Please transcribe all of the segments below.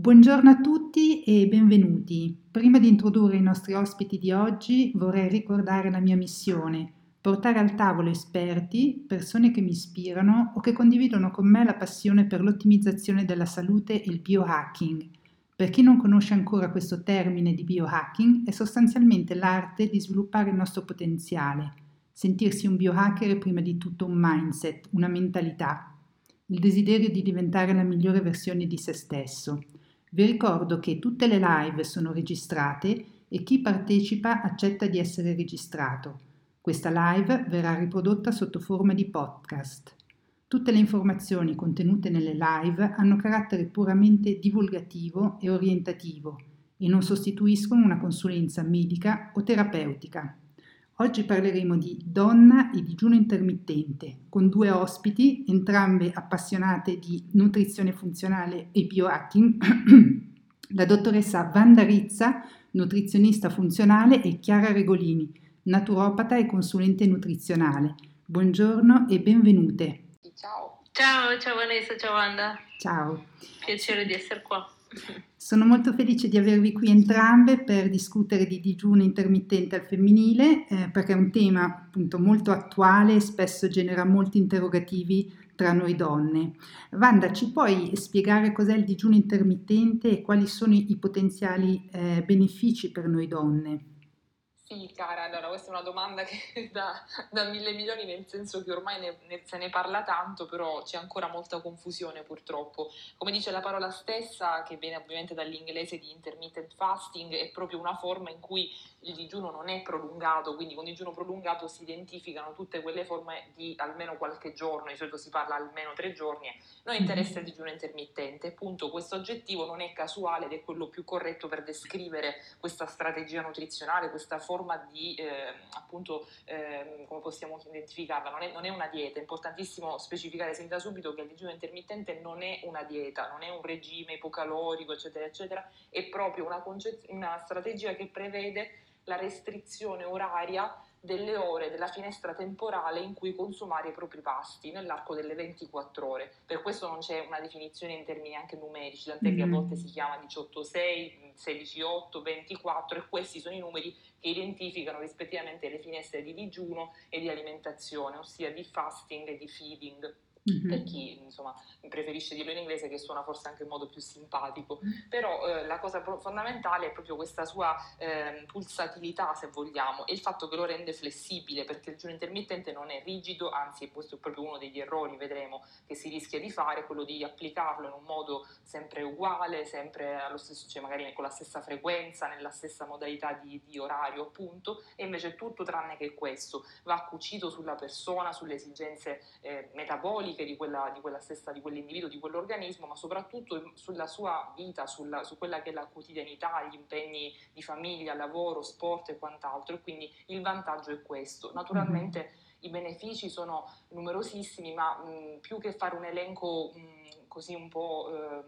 Buongiorno a tutti e benvenuti. Prima di introdurre i nostri ospiti di oggi vorrei ricordare la mia missione, portare al tavolo esperti, persone che mi ispirano o che condividono con me la passione per l'ottimizzazione della salute e il biohacking. Per chi non conosce ancora questo termine di biohacking, è sostanzialmente l'arte di sviluppare il nostro potenziale. Sentirsi un biohacker è prima di tutto un mindset, una mentalità, il desiderio di diventare la migliore versione di se stesso. Vi ricordo che tutte le live sono registrate e chi partecipa accetta di essere registrato. Questa live verrà riprodotta sotto forma di podcast. Tutte le informazioni contenute nelle live hanno carattere puramente divulgativo e orientativo e non sostituiscono una consulenza medica o terapeutica. Oggi parleremo di donna e digiuno intermittente con due ospiti, entrambe appassionate di nutrizione funzionale e biohacking, la dottoressa Vanda Rizza, nutrizionista funzionale, e Chiara Regolini, naturopata e consulente nutrizionale. Buongiorno e benvenute. Ciao. Ciao, ciao Vanessa, ciao Wanda. Ciao. Piacere di essere qua. Sono molto felice di avervi qui entrambe per discutere di digiuno intermittente al femminile, eh, perché è un tema appunto molto attuale e spesso genera molti interrogativi tra noi donne. Vanda, ci puoi spiegare cos'è il digiuno intermittente e quali sono i potenziali eh, benefici per noi donne? Sì, cara, allora questa è una domanda che da, da mille milioni, nel senso che ormai ne, ne, se ne parla tanto, però c'è ancora molta confusione purtroppo. Come dice la parola stessa, che viene ovviamente dall'inglese di intermittent fasting, è proprio una forma in cui il digiuno non è prolungato, quindi con digiuno prolungato si identificano tutte quelle forme di almeno qualche giorno, di solito si parla almeno tre giorni, noi mhm. interessa il digiuno intermittente, appunto questo aggettivo non è casuale ed è quello più corretto per descrivere questa strategia nutrizionale, questa forma di, eh, appunto, eh, come possiamo identificarla, non è, non è una dieta, è importantissimo specificare sin da subito che il digiuno intermittente non è una dieta, non è un regime ipocalorico, eccetera, eccetera, è proprio una, concez- una strategia che prevede la restrizione oraria delle ore della finestra temporale in cui consumare i propri pasti nell'arco delle 24 ore. Per questo non c'è una definizione in termini anche numerici, tant'è che a mm. volte si chiama 18-6, 16-8, 24 e questi sono i numeri che identificano rispettivamente le finestre di digiuno e di alimentazione, ossia di fasting e di feeding mm-hmm. per chi insomma, preferisce dirlo in inglese che suona forse anche in modo più simpatico, mm-hmm. però eh, la cosa fondamentale è proprio questa sua eh, pulsatilità se vogliamo e il fatto che lo rende flessibile perché il giorno intermittente non è rigido, anzi questo è proprio uno degli errori, vedremo, che si rischia di fare, quello di applicarlo in un modo sempre uguale, sempre allo stesso, cioè magari con la stessa frequenza, nella stessa modalità di, di orario appunto, e invece tutto tranne che questo, va cucito sulla persona, sulle esigenze eh, metaboliche, specifiche di, quella, di, quella stessa, di quell'individuo, di quell'organismo, ma soprattutto sulla sua vita, sulla, su quella che è la quotidianità, gli impegni di famiglia, lavoro, sport e quant'altro. E quindi il vantaggio è questo. Naturalmente mm-hmm. i benefici sono numerosissimi, ma mh, più che fare un elenco mh, così un po' eh,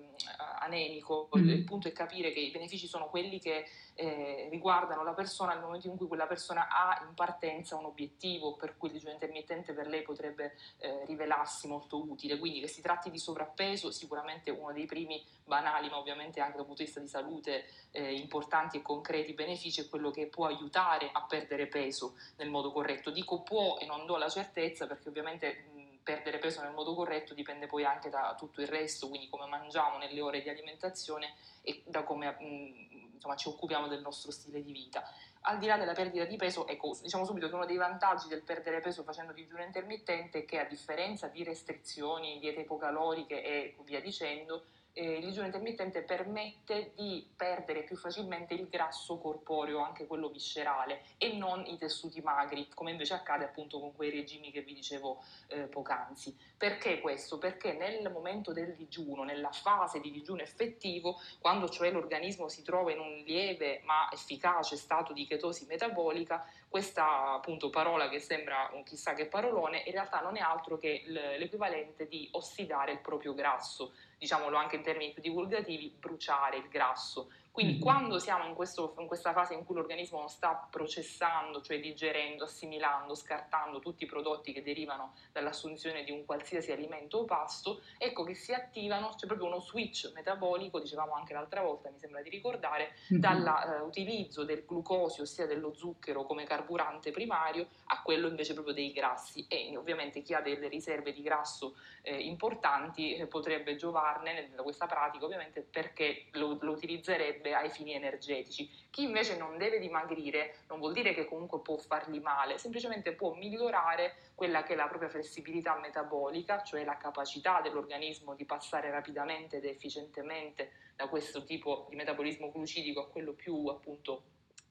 anemico, mm. il punto è capire che i benefici sono quelli che eh, riguardano la persona nel momento in cui quella persona ha in partenza un obiettivo per cui il digiuno intermittente per lei potrebbe eh, rivelarsi molto utile, quindi che si tratti di sovrappeso sicuramente uno dei primi banali ma ovviamente anche dal punto di vista di salute eh, importanti e concreti benefici è quello che può aiutare a perdere peso nel modo corretto, dico può e non do la certezza perché ovviamente perdere peso nel modo corretto dipende poi anche da tutto il resto, quindi come mangiamo nelle ore di alimentazione e da come mm, insomma, ci occupiamo del nostro stile di vita. Al di là della perdita di peso, ecco, diciamo subito che uno dei vantaggi del perdere peso facendo digiuno intermittente è che a differenza di restrizioni, diete ipocaloriche e via dicendo, eh, il digiuno intermittente permette di perdere più facilmente il grasso corporeo, anche quello viscerale, e non i tessuti magri, come invece accade appunto con quei regimi che vi dicevo eh, poc'anzi. Perché questo? Perché nel momento del digiuno, nella fase di digiuno effettivo, quando cioè l'organismo si trova in un lieve ma efficace stato di chetosi metabolica, questa appunto parola che sembra un chissà che parolone, in realtà non è altro che l'equivalente di ossidare il proprio grasso diciamolo anche in termini più divulgativi, bruciare il grasso. Quindi mm-hmm. quando siamo in, questo, in, questa fase in cui l'organismo non sta processando, cioè digerendo, assimilando, scartando tutti i prodotti che derivano dall'assunzione di un qualsiasi alimento o pasto, ecco che si attivano, c'è proprio uno switch metabolico, dicevamo anche l'altra volta, mi sembra di ricordare, mm-hmm. dall'utilizzo eh, del glucosio, ossia dello zucchero come carburante primario, a quello invece proprio dei grassi. E ovviamente chi ha delle riserve di grasso eh, importanti eh, potrebbe giovarne da questa pratica, ovviamente perché lo, lo utilizzerebbe ai fini energetici. Chi invece non deve dimagrire non vuol dire che comunque può fargli male, semplicemente può migliorare quella che è la propria flessibilità metabolica, cioè la capacità dell'organismo di passare rapidamente ed efficientemente da questo tipo di metabolismo glucidico a quello più appunto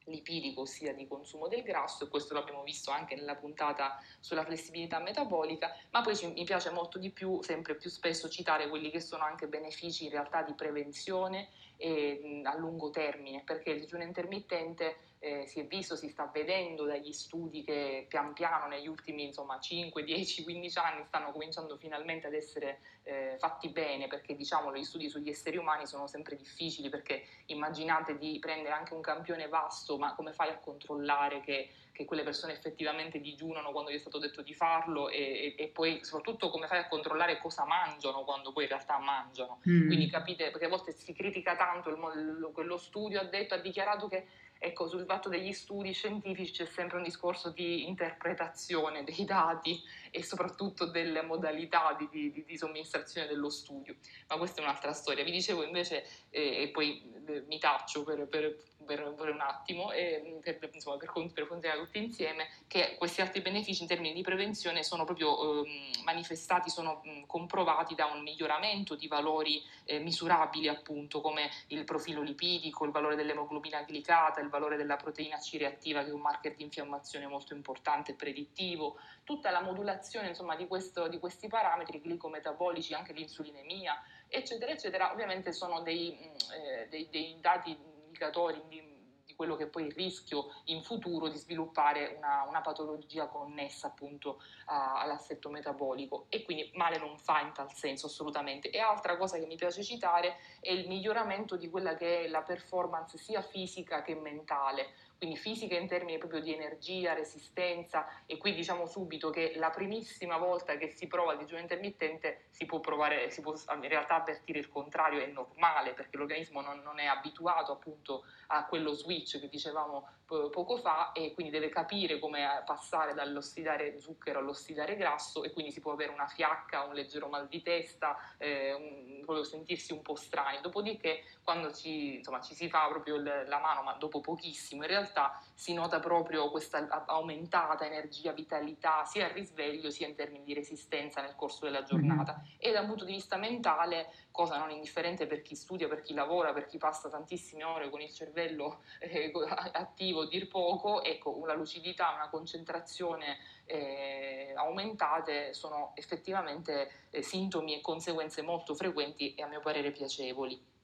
lipidico, ossia di consumo del grasso, e questo l'abbiamo visto anche nella puntata sulla flessibilità metabolica, ma poi ci, mi piace molto di più, sempre più spesso, citare quelli che sono anche benefici in realtà di prevenzione e, a lungo termine, perché il digiuno intermittente eh, si è visto, si sta vedendo dagli studi che pian piano negli ultimi insomma, 5, 10, 15 anni stanno cominciando finalmente ad essere eh, fatti bene, perché diciamo gli studi sugli esseri umani sono sempre difficili, perché immaginate di prendere anche un campione vasto, ma come fai a controllare che, che quelle persone effettivamente digiunano quando gli è stato detto di farlo e, e, e, poi soprattutto come fai a controllare cosa mangiano quando poi in realtà mangiano. Mm. Quindi capite, perché a volte si critica tanto, il, quello studio ha detto, ha dichiarato che Ecco, sul fatto degli studi scientifici c'è sempre un discorso di interpretazione dei dati e soprattutto delle modalità di, di, di somministrazione dello studio, ma questa è un'altra storia. Vi dicevo invece, eh, e poi eh, mi taccio per, per, per, per, un attimo, eh, per, insomma, per, per continuare tutti insieme, che questi altri benefici in termini di prevenzione sono proprio ehm, manifestati, sono mh, comprovati da un miglioramento di valori eh, misurabili appunto come il profilo lipidico, il valore dell'emoglobina glicata, il valore della proteina C reattiva che è un marker di infiammazione molto importante e predittivo, tutta la modulazione insomma, di, questo, di questi parametri glicometabolici, anche l'insulinemia, eccetera, eccetera, ovviamente sono dei, eh, dei, dei dati indicatori di, di, quello che poi il rischio in futuro di sviluppare una, una patologia connessa appunto a, all'assetto metabolico e quindi male non fa in tal senso assolutamente. E altra cosa che mi piace citare è il miglioramento di quella che è la performance sia fisica che mentale quindi fisica in termini proprio di energia, resistenza e qui diciamo subito che la primissima volta che si prova il digiuno intermittente si può provare, si può in realtà avvertire il contrario, è normale perché l'organismo non, non è abituato appunto a quello switch che dicevamo poco fa e quindi deve capire come passare dall'ossidare zucchero all'ossidare grasso e quindi si può avere una fiacca, un leggero mal di testa, eh, un, sentirsi un po' strani. Dopodiché quando ci, insomma, ci si fa proprio la mano, ma dopo pochissimo in realtà si nota proprio questa aumentata energia, vitalità, sia al risveglio sia in termini di resistenza nel corso della giornata. Mm-hmm. E da un punto di vista mentale, cosa non indifferente per chi studia, per chi lavora, per chi passa tantissime ore con il cervello eh, attivo, dir poco, ecco, una lucidità, una concentrazione eh, aumentate sono effettivamente eh, sintomi e conseguenze molto frequenti e a mio parere piacevoli.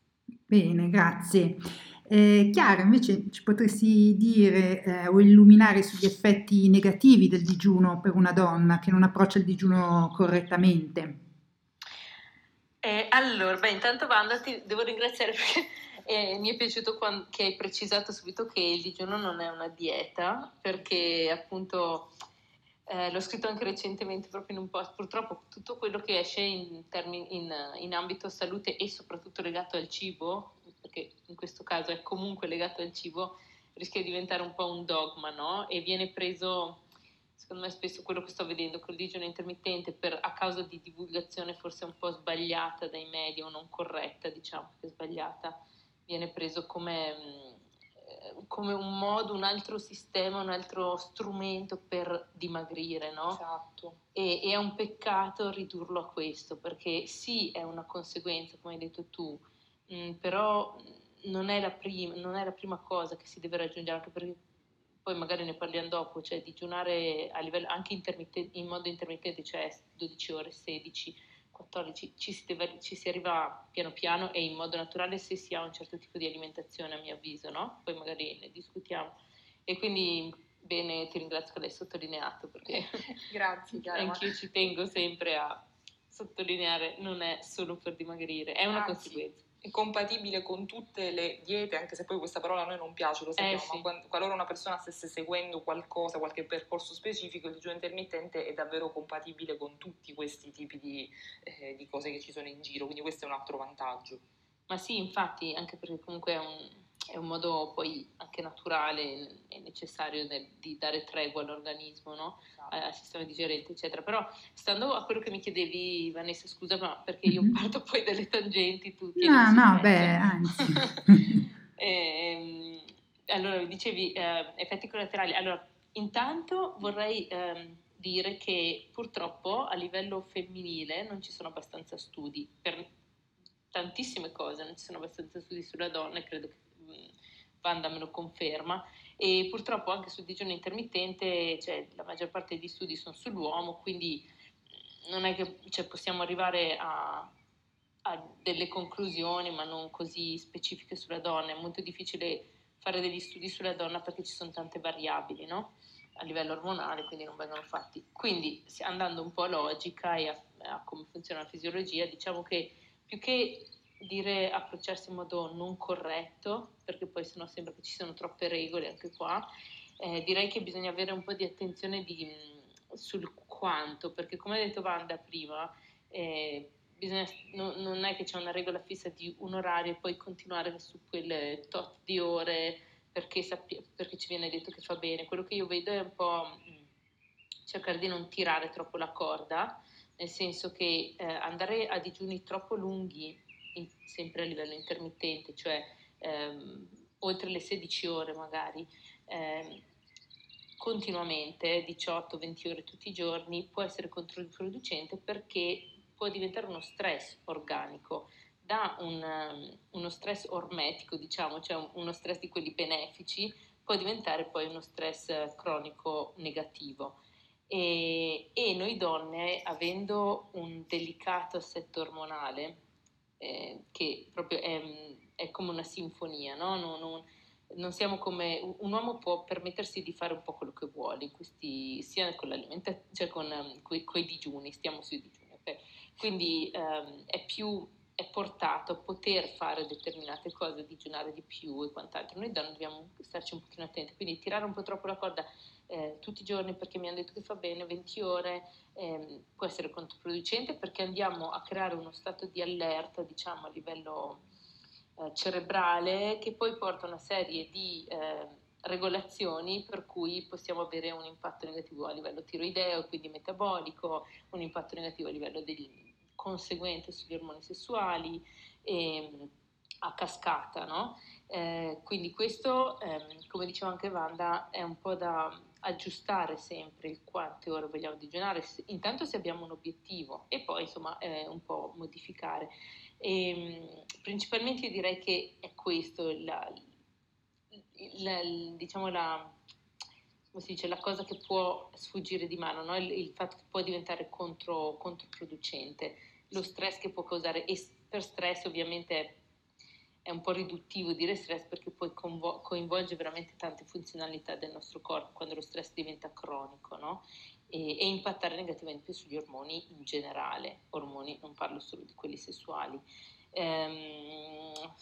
Bene, grazie. Eh, Chiara, invece ci potresti dire eh, o illuminare sugli effetti negativi del digiuno per una donna che non approccia il digiuno correttamente? Eh, allora, beh, intanto Wanda ti devo ringraziare perché eh, mi è piaciuto quando, che hai precisato subito che il digiuno non è una dieta, perché appunto eh, l'ho scritto anche recentemente proprio in un post, purtroppo tutto quello che esce in, termini, in, in ambito salute e soprattutto legato al cibo, perché in questo caso è comunque legato al cibo, rischia di diventare un po' un dogma, no? E viene preso, secondo me spesso quello che sto vedendo col digiuno intermittente, per, a causa di divulgazione forse un po' sbagliata dai media o non corretta, diciamo che sbagliata, viene preso come come un modo, un altro sistema, un altro strumento per dimagrire, no? Esatto. E, e, è un peccato ridurlo a questo, perché sì, è una conseguenza, come hai detto tu, mh, mm, però non è, prima, non è, la prima, cosa che si deve raggiungere, anche perché poi magari ne parliamo dopo, cioè digiunare a livello, anche in modo intermittente, cioè 12 ore, 16 14 ci si, deve, ci si, arriva piano piano e in modo naturale se si ha un certo tipo di alimentazione a mio avviso, no? Poi magari ne discutiamo. E quindi bene, ti ringrazio che l'hai sottolineato perché Grazie, Chiara. anch'io ci tengo sempre a sottolineare non è solo per dimagrire, è una Anzi, conseguenza. Compatibile con tutte le diete, anche se poi questa parola a noi non piace, lo sappiamo, eh sì. ma qualora una persona stesse seguendo qualcosa, qualche percorso specifico, il digiuno intermittente è davvero compatibile con tutti questi tipi di, eh, di cose che ci sono in giro, quindi questo è un altro vantaggio. Ma sì, infatti, anche perché comunque è un, è un modo poi anche naturale e necessario del, di dare tregua all'organismo, no? Esatto. al sistema digerente, eccetera. Però stando a quello che mi chiedevi, Vanessa, scusa, ma perché io mm-hmm. parto poi dalle tangenti, tu No, no, beh, anzi. e, ehm, allora, dicevi eh, effetti collaterali. Allora, intanto vorrei eh, dire che purtroppo a livello femminile non ci sono abbastanza studi per tantissime cose, non ci sono abbastanza studi sulla donna e credo che Vanda me lo conferma, e purtroppo anche sul digiuno intermittente cioè, la maggior parte degli studi sono sull'uomo, quindi non è che cioè, possiamo arrivare a, a, delle conclusioni, ma non così specifiche sulla donna. È molto difficile fare degli studi sulla donna perché ci sono tante variabili, no? A livello ormonale, quindi non vengono fatti. Quindi, andando un po' a logica e a, a come funziona la fisiologia, diciamo che più che dire approcciarsi in modo non corretto, perché poi sennò sembra che ci siano troppe regole anche qua, eh, direi che bisogna avere un po' di attenzione di, sul quanto, perché come ha detto Wanda prima, eh, bisogna, no, non è che c'è una regola fissa di un orario e poi continuare su quelle tot di ore perché, sappi- perché ci viene detto che fa bene. Quello che io vedo è un po' cercare di non tirare troppo la corda, nel senso che eh, andare a digiuni troppo lunghi in, sempre a livello intermittente, cioè ehm, oltre le 16 ore magari, ehm, continuamente, 18-20 ore tutti i giorni, può essere controproducente perché può diventare uno stress organico, da un, um, uno stress ormetico, diciamo, cioè uno stress di quelli benefici, può diventare poi uno stress cronico negativo. E, e noi donne, avendo un delicato assetto ormonale, eh, che proprio è, è, come una sinfonia, no? non, non, non, siamo come un uomo può permettersi di fare un po' quello che vuole, questi, sia con l'alimentazione, cioè con um, i digiuni, stiamo sui digiuni, okay? quindi um, è più è portato a poter fare determinate cose, digiunare di più e quant'altro. Noi donne dobbiamo starci un pochino attenti, quindi tirare un po' troppo la corda eh, tutti i giorni perché mi hanno detto che fa bene, 20 ore, eh, può essere controproducente perché andiamo a creare uno stato di allerta, diciamo, a livello eh, cerebrale che poi porta a una serie di eh, regolazioni per cui possiamo avere un impatto negativo a livello tiroideo, quindi metabolico, un impatto negativo a livello degli, conseguente sugli ormoni sessuali ehm, a cascata, no? Eh, quindi questo, ehm, come diceva anche Wanda, è un po' da aggiustare sempre il quante ore vogliamo digiunare, intanto se abbiamo un obiettivo e poi insomma eh, un po' modificare. E, ehm, principalmente io direi che è questo la, la, diciamo la, dice, la, cosa che può sfuggire di mano, no? il, il, fatto che può diventare contro, controproducente, lo stress che può causare e per stress ovviamente è un po' riduttivo dire stress perché poi coinvolge veramente tante funzionalità del nostro corpo quando lo stress diventa cronico, no? E, e, impattare negativamente sugli ormoni in generale, ormoni non parlo solo di quelli sessuali. Ehm,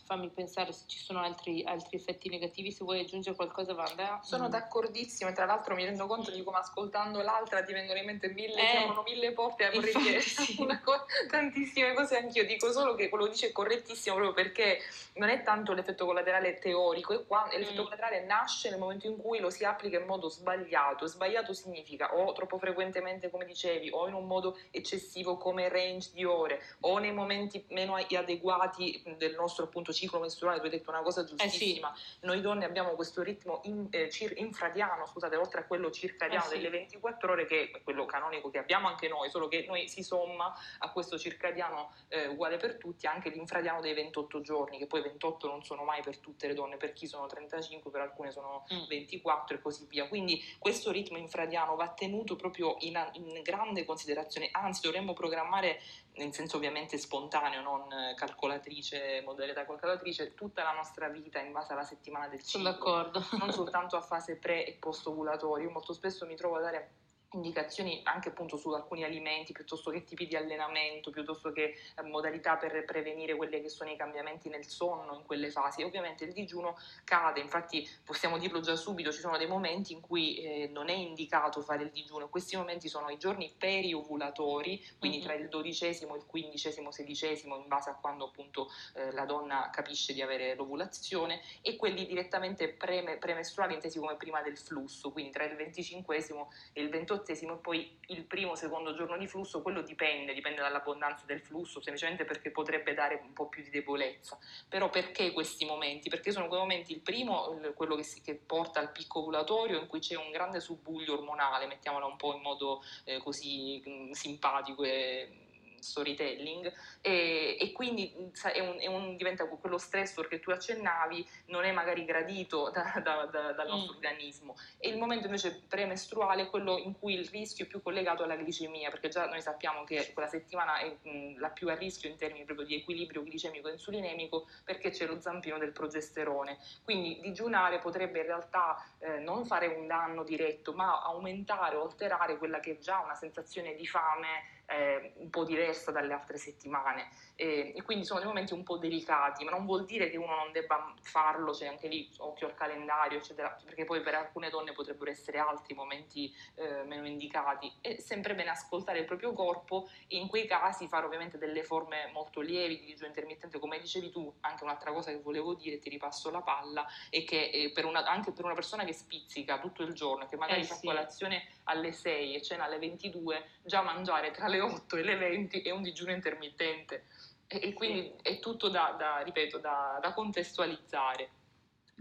fammi pensare se ci sono altri, altri, effetti negativi, se vuoi aggiungere qualcosa Vanda. Sono mm. d'accordissimo e tra l'altro mi rendo conto di come ascoltando l'altra ti vengono in mente mille, eh, mille porte, vorrei dire sì. co- tantissime cose anch'io, dico solo che quello che dice è correttissimo proprio perché non è tanto l'effetto collaterale teorico, è qua, l'effetto mm. collaterale nasce nel momento in cui lo si applica in modo sbagliato, sbagliato significa o troppo frequentemente come dicevi o in un modo eccessivo come range di ore o nei momenti meno adeguati adeguati del nostro appunto ciclo mestruale, tu hai detto una cosa giustissima, eh sì. noi donne abbiamo questo ritmo in, eh, cir- infradiano, scusate, oltre a quello circadiano eh sì. delle 24 ore che è quello canonico che abbiamo anche noi, solo che noi si somma a questo circadiano eh, uguale per tutti anche l'infradiano dei 28 giorni, che poi 28 non sono mai per tutte le donne, per chi sono 35, per alcune sono mm. 24 e così via. Quindi questo ritmo infradiano va tenuto proprio in, in grande considerazione, anzi dovremmo programmare in senso ovviamente spontaneo, non calcolatrice, modalità calcolatrice, tutta la nostra vita in base alla settimana del ciclo. Sono d'accordo. Non soltanto a fase pre e post ovulatorio. Io molto spesso mi trovo a dare indicazioni anche appunto su alcuni alimenti, piuttosto che tipi di allenamento, piuttosto che eh, modalità per prevenire quelli che sono i cambiamenti nel sonno in quelle fasi. E ovviamente il digiuno cade, infatti possiamo dirlo già subito, ci sono dei momenti in cui eh, non è indicato fare il digiuno, questi momenti sono i giorni periovulatori, quindi mm-hmm. tra il dodicesimo, il quindicesimo, sedicesimo, in base a quando appunto eh, la donna capisce di avere l'ovulazione, e quelli direttamente pre- premestruali intesi come prima del flusso, quindi tra il venticinquesimo e il ventottesimo diciottesimo e poi il primo o secondo giorno di flusso, quello dipende, dipende dall'abbondanza del flusso, semplicemente perché potrebbe dare un po' più di debolezza. Però perché questi momenti? Perché sono quei momenti, il primo, quello che, si, che porta al picco ovulatorio, in cui c'è un grande subbuglio ormonale, mettiamola un po' in modo eh, così mh, mm, simpatico e storytelling e, e quindi è un, è un, diventa quello stressor che tu accennavi non è magari gradito da, da, da, dal nostro mm. organismo e il momento invece premestruale è quello in cui il rischio è più collegato alla glicemia perché già noi sappiamo che quella settimana è mh, la più a rischio in termini proprio di equilibrio glicemico insulinemico perché c'è lo zampino del progesterone quindi digiunare potrebbe in realtà eh, non fare un danno diretto ma aumentare o alterare quella che è già una sensazione di fame eh, un po' diversa dalle altre settimane e, e, quindi sono dei momenti un po' delicati, ma non vuol dire che uno non debba farlo, cioè anche lì occhio al calendario, eccetera, perché poi per alcune donne potrebbero essere altri momenti eh, meno indicati. È sempre bene ascoltare il proprio corpo e in quei casi fare ovviamente delle forme molto lievi di digiuno intermittente, come dicevi tu, anche un'altra cosa che volevo dire, ti ripasso la palla, è che eh, per una, anche per una persona che spizzica tutto il giorno, che magari eh, fa sì. colazione alle 6 e cena alle 22, già mangiare tra le 8 e le 20 è un digiuno intermittente e, e quindi è tutto da, da ripeto, da, da contestualizzare.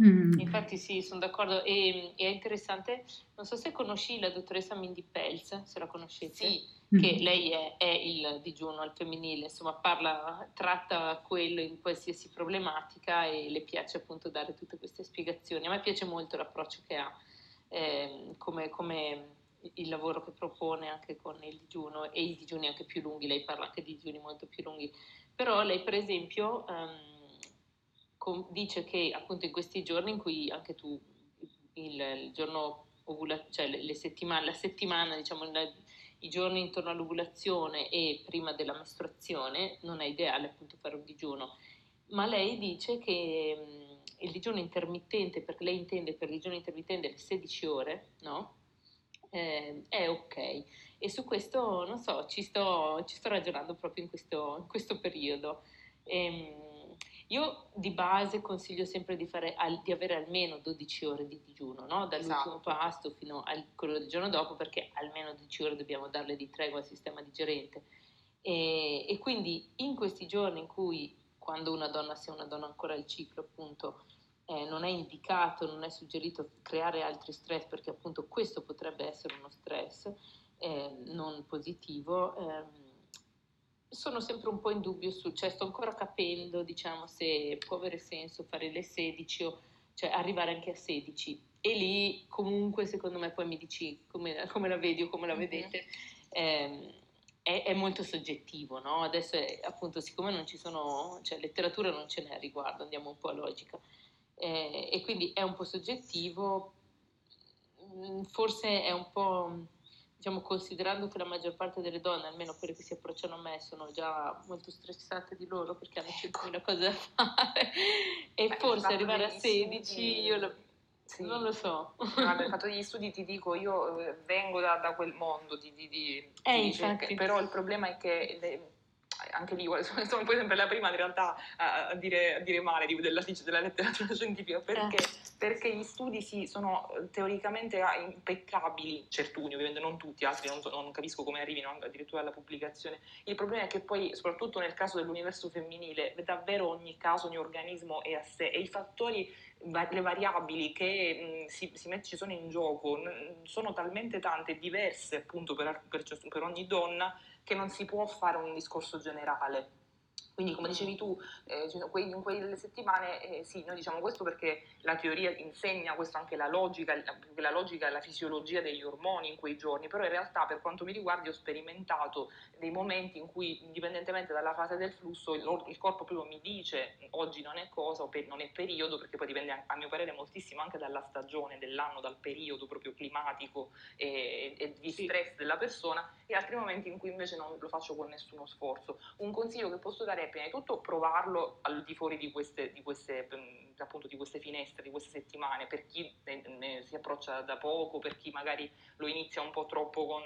Mm. Infatti sì, sono d'accordo e, e, è interessante, non so se conosci la dottoressa Mindy Pelz, se la conoscete, sì. che mm. lei è, è, il digiuno al femminile, insomma parla, tratta quello in qualsiasi problematica e le piace appunto dare tutte queste spiegazioni. A me piace molto l'approccio che ha, eh, come, come il lavoro che propone anche con il digiuno e i digiuni anche più lunghi, lei parla anche di digiuni molto più lunghi, però lei per esempio um, com- dice che appunto in questi giorni in cui anche tu il, il giorno ovula- cioè le, le settimane, la settimana diciamo la, i giorni intorno all'ovulazione e prima della mestruazione non è ideale appunto fare un digiuno, ma lei dice che um, il digiuno intermittente, perché lei intende per digiuno intermittente le 16 ore, no? Eh, è ok. E su questo, non so, ci sto, ci sto ragionando proprio in questo, in questo periodo. Ehm, io di base consiglio sempre di, fare, di, avere almeno 12 ore di digiuno, no? dall'ultimo esatto. pasto fino a quello del giorno dopo, perché almeno 12 ore dobbiamo darle di tregua al sistema digerente. E, e quindi in questi giorni in cui, quando una donna sia una donna ancora al ciclo, appunto, eh, non è indicato, non è suggerito creare altri stress perché appunto questo potrebbe essere uno stress eh, non positivo. Ehm, sono sempre un po' in dubbio su, cioè sto ancora capendo diciamo se può avere senso fare le 16 o cioè arrivare anche a 16 e lì comunque secondo me poi mi dici come, come la vedi o come la vedete mm-hmm. è, è, molto soggettivo no? adesso è, appunto siccome non ci sono cioè letteratura non ce n'è a riguardo andiamo un po' a logica eh, e quindi è un po' soggettivo, mm, forse è un po', diciamo, considerando che la maggior parte delle donne, almeno quelle che si approcciano a me, sono già molto stressate di loro perché hanno 100.000 cose da fare e Beh, forse arrivare a 16 studi... io lo, sì. non lo so. Il fatto degli studi ti dico, io eh, vengo da, da quel mondo di, di, di, eh, di ricerca, però il problema è che... Le, anche lì sono poi sempre la prima in realtà a, dire, a dire, male della, della, letteratura scientifica perché, eh. perché gli studi sì, sono teoricamente impeccabili, certuni ovviamente non tutti, altri non, so, non capisco come arrivino addirittura alla pubblicazione. Il problema è che poi soprattutto nel caso dell'universo femminile davvero ogni caso, ogni organismo è a sé e i fattori le variabili che mh, si, si met- ci sono in gioco sono talmente tante, diverse appunto per, per, per ogni donna che non si può fare un discorso generale. Quindi come dicevi tu, eh, in quelle settimane eh, sì, noi diciamo questo perché la teoria insegna questo anche la logica, la logica e la fisiologia degli ormoni in quei giorni, però in realtà per quanto mi riguarda ho sperimentato dei momenti in cui indipendentemente dalla fase del flusso il, il corpo proprio mi dice oggi non è cosa o per, non è periodo, perché poi dipende a mio parere moltissimo anche dalla stagione dell'anno, dal periodo proprio climatico e, e di stress della persona e altri momenti in cui invece non lo faccio con nessuno sforzo. Un consiglio che posso dare è prima di tutto provarlo al di fuori di queste, di queste, mm, appunto, di queste finestre, di queste settimane, per chi si approccia da poco, per chi magari lo inizia un po' troppo con,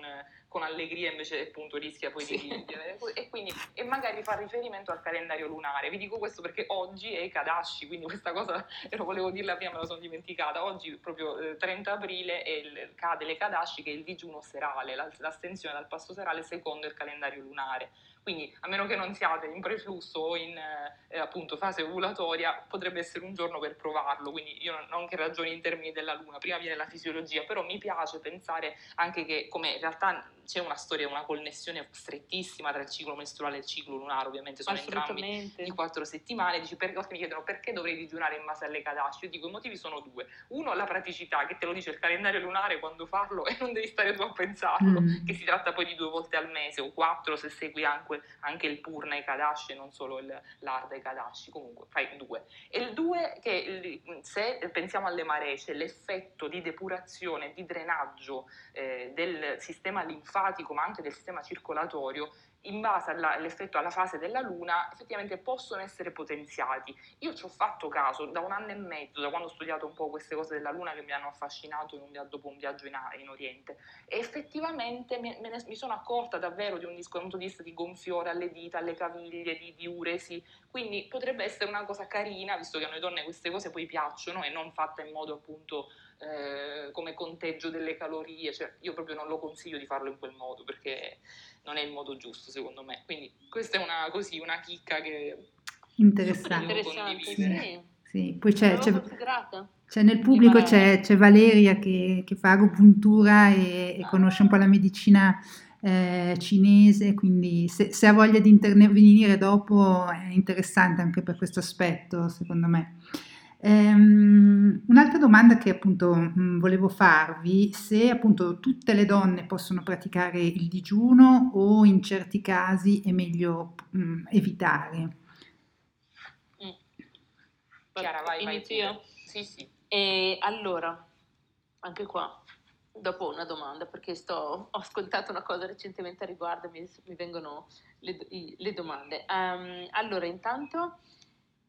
con allegria invece appunto rischia poi sì. di, di e quindi e magari fa riferimento al calendario lunare. Vi dico questo perché oggi è Kadashi, quindi questa cosa lo volevo dirla prima, me la sono dimenticata. Oggi proprio eh, 30 aprile il, cade le Kadashi che è il digiuno serale, l'astensione dal pasto serale secondo il calendario lunare. Quindi a meno che non siate in preflusso o in eh, appunto fase ovulatoria, potrebbe essere un giorno per provarlo. Quindi io non che ragioni in termini della luna, prima viene la fisiologia, però mi piace pensare anche che come in realtà c'è una storia, una connessione strettissima tra il ciclo mestruale e il ciclo lunare, ovviamente sono entrambi di quattro settimane. Dici, per, mi chiedono perché dovrei digiunare in base alle Kadashi? Io dico i motivi sono due. Uno, la praticità, che te lo dice il calendario lunare quando farlo e non devi stare tu a pensarlo, mm. che si tratta poi di due volte al mese o quattro se segui anche, anche il Purna e Kadashi e non solo il, l'Arda e Kadashi, comunque fai due. E il due, che se pensiamo alle maree, c'è l'effetto di depurazione, di drenaggio eh, del sistema linfatico linfatico ma anche del sistema circolatorio in base alla, all'effetto alla fase della luna effettivamente possono essere potenziati. Io ci ho fatto caso da un anno e mezzo, da quando ho studiato un po' queste cose della luna che mi hanno affascinato un, dopo un viaggio in, in, Oriente e effettivamente mi, ne, mi, sono accorta davvero di un punto di di gonfiore alle dita, alle caviglie, di, di uresi, quindi potrebbe essere una cosa carina, visto che a noi donne queste cose poi piacciono e non fatte in modo appunto eh, come conteggio delle calorie, cioè, io proprio non lo consiglio di farlo in quel modo perché non è il modo giusto secondo me. Quindi questa è una, così, una chicca che interessante. interessante sì. sì. Poi c'è, c'è, c'è, nel pubblico c'è, c'è Valeria che, che, fa agopuntura e, e ah. conosce un po' la medicina eh, cinese, quindi se, se, ha voglia di intervenire dopo è interessante anche per questo aspetto, secondo me. Um, un'altra domanda che appunto mh, mm, volevo farvi, se appunto tutte le donne possono praticare il digiuno o in certi casi è meglio mh, mm, evitare. Mm. Chiara, vai, Inizio io? Sì, sì. E allora, anche qua, dopo una domanda, perché sto, ho ascoltato una cosa recentemente a riguardo e mi, mi vengono le, le domande. Um, allora, intanto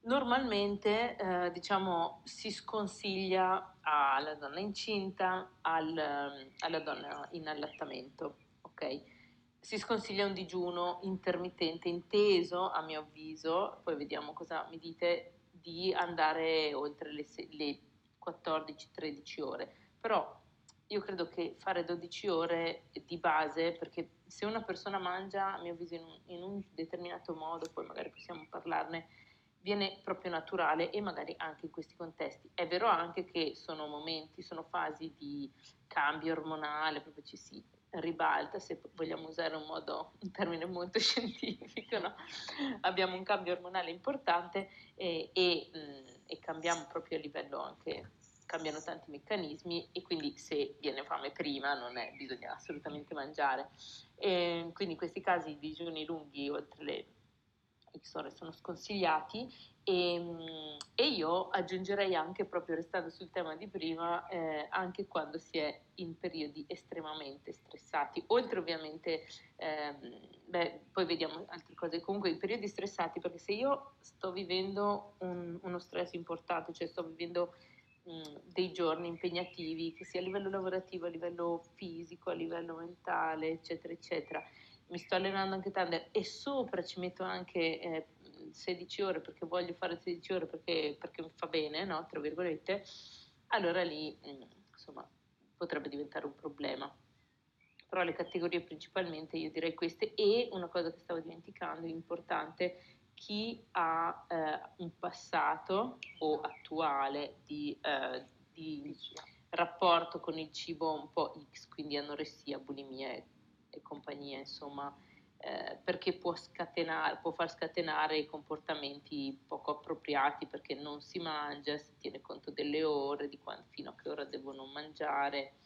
Normalmente eh, diciamo, si sconsiglia alla donna incinta, al, alla donna in allattamento, ok? Si sconsiglia un digiuno intermittente inteso, a mio avviso, poi vediamo cosa mi dite, di andare oltre le, le 14-13 ore. Però io credo che fare 12 ore di base, perché se una persona mangia, a mio avviso, in un, in un determinato modo, poi magari possiamo parlarne, viene proprio naturale e magari anche in questi contesti. È vero anche che sono momenti, sono fasi di cambio ormonale, proprio ci si ribalta, se vogliamo usare un, modo, un termine molto scientifico, no? abbiamo un cambio ormonale importante e, e, mh, e cambiamo proprio a livello anche cambiano tanti meccanismi e quindi se viene fame prima non è, bisogna assolutamente mangiare. E quindi in questi casi i digiuni lunghi oltre le X ore sono sconsigliati e, ehm, e, io aggiungerei anche, proprio restando sul tema di prima, eh, anche quando si è in periodi estremamente stressati, oltre ovviamente, ehm, beh, poi vediamo altre cose, comunque in periodi stressati, perché se io sto vivendo un, uno stress importante, cioè sto vivendo dei giorni impegnativi, che sia a livello lavorativo, a livello fisico, a livello mentale, eccetera, eccetera, mi sto allenando anche tanto e sopra ci metto anche eh, 16 ore perché voglio fare 16 ore perché, perché mi fa bene, no? Tra virgolette, allora lì mm, insomma potrebbe diventare un problema. Però le categorie principalmente io direi queste e una cosa che stavo dimenticando, importante, chi ha eh, un passato o attuale di, eh, di rapporto con il cibo un po' X, quindi anoressia, bulimia e compagnia, insomma, eh, perché può, scatenare, può far scatenare comportamenti poco appropriati perché non si mangia, si tiene conto delle ore, di quando, fino a che ora devono mangiare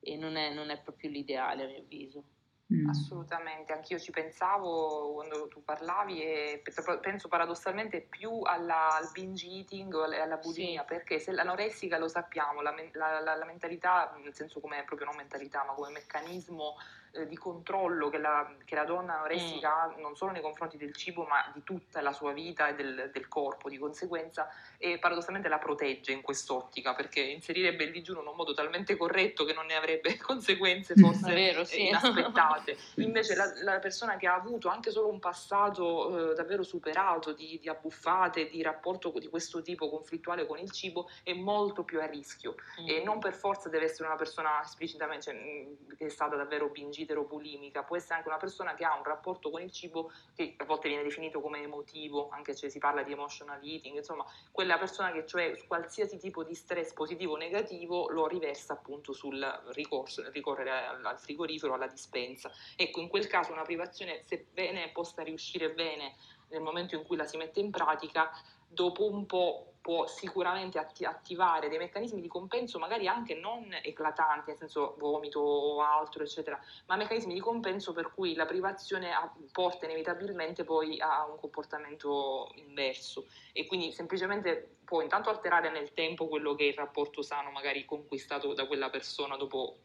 e non è, non è proprio l'ideale a mio avviso. Mm. Assolutamente, anch'io ci pensavo quando tu parlavi e penso paradossalmente più alla, al binge eating o alla bulimia, sì. perché se l'anoressica lo sappiamo, la, la, la, la mentalità, nel senso come proprio non mentalità, ma come meccanismo eh, di controllo che la, che la donna anoressica mm. ha non solo nei confronti del cibo ma di tutta la sua vita e del, del, corpo di conseguenza e paradossalmente la protegge in quest'ottica perché inserirebbe il digiuno in un modo talmente corretto che non ne avrebbe conseguenze forse vero, sì. inaspettate invece la, la, persona che ha avuto anche solo un passato eh, davvero superato di, di abbuffate di rapporto di questo tipo conflittuale con il cibo è molto più a rischio mm. e non per forza deve essere una persona esplicitamente cioè, che è stata davvero bingita bulimica, può essere anche una persona che ha un rapporto con il cibo che a volte viene definito come emotivo, anche se si parla di emotional eating, insomma, quella persona che cioè qualsiasi tipo di stress positivo o negativo lo riversa appunto sul ricorso, ricorrere al frigorifero, alla dispensa. Ecco, in quel caso una privazione, sebbene possa riuscire bene nel momento in cui la si mette in pratica, dopo un po' può sicuramente atti- attivare dei meccanismi di compenso magari anche non eclatanti, nel senso vomito o altro, eccetera, ma meccanismi di compenso per cui la privazione porta inevitabilmente poi a un comportamento inverso. E quindi semplicemente può intanto alterare nel tempo quello che è il rapporto sano magari conquistato da quella persona dopo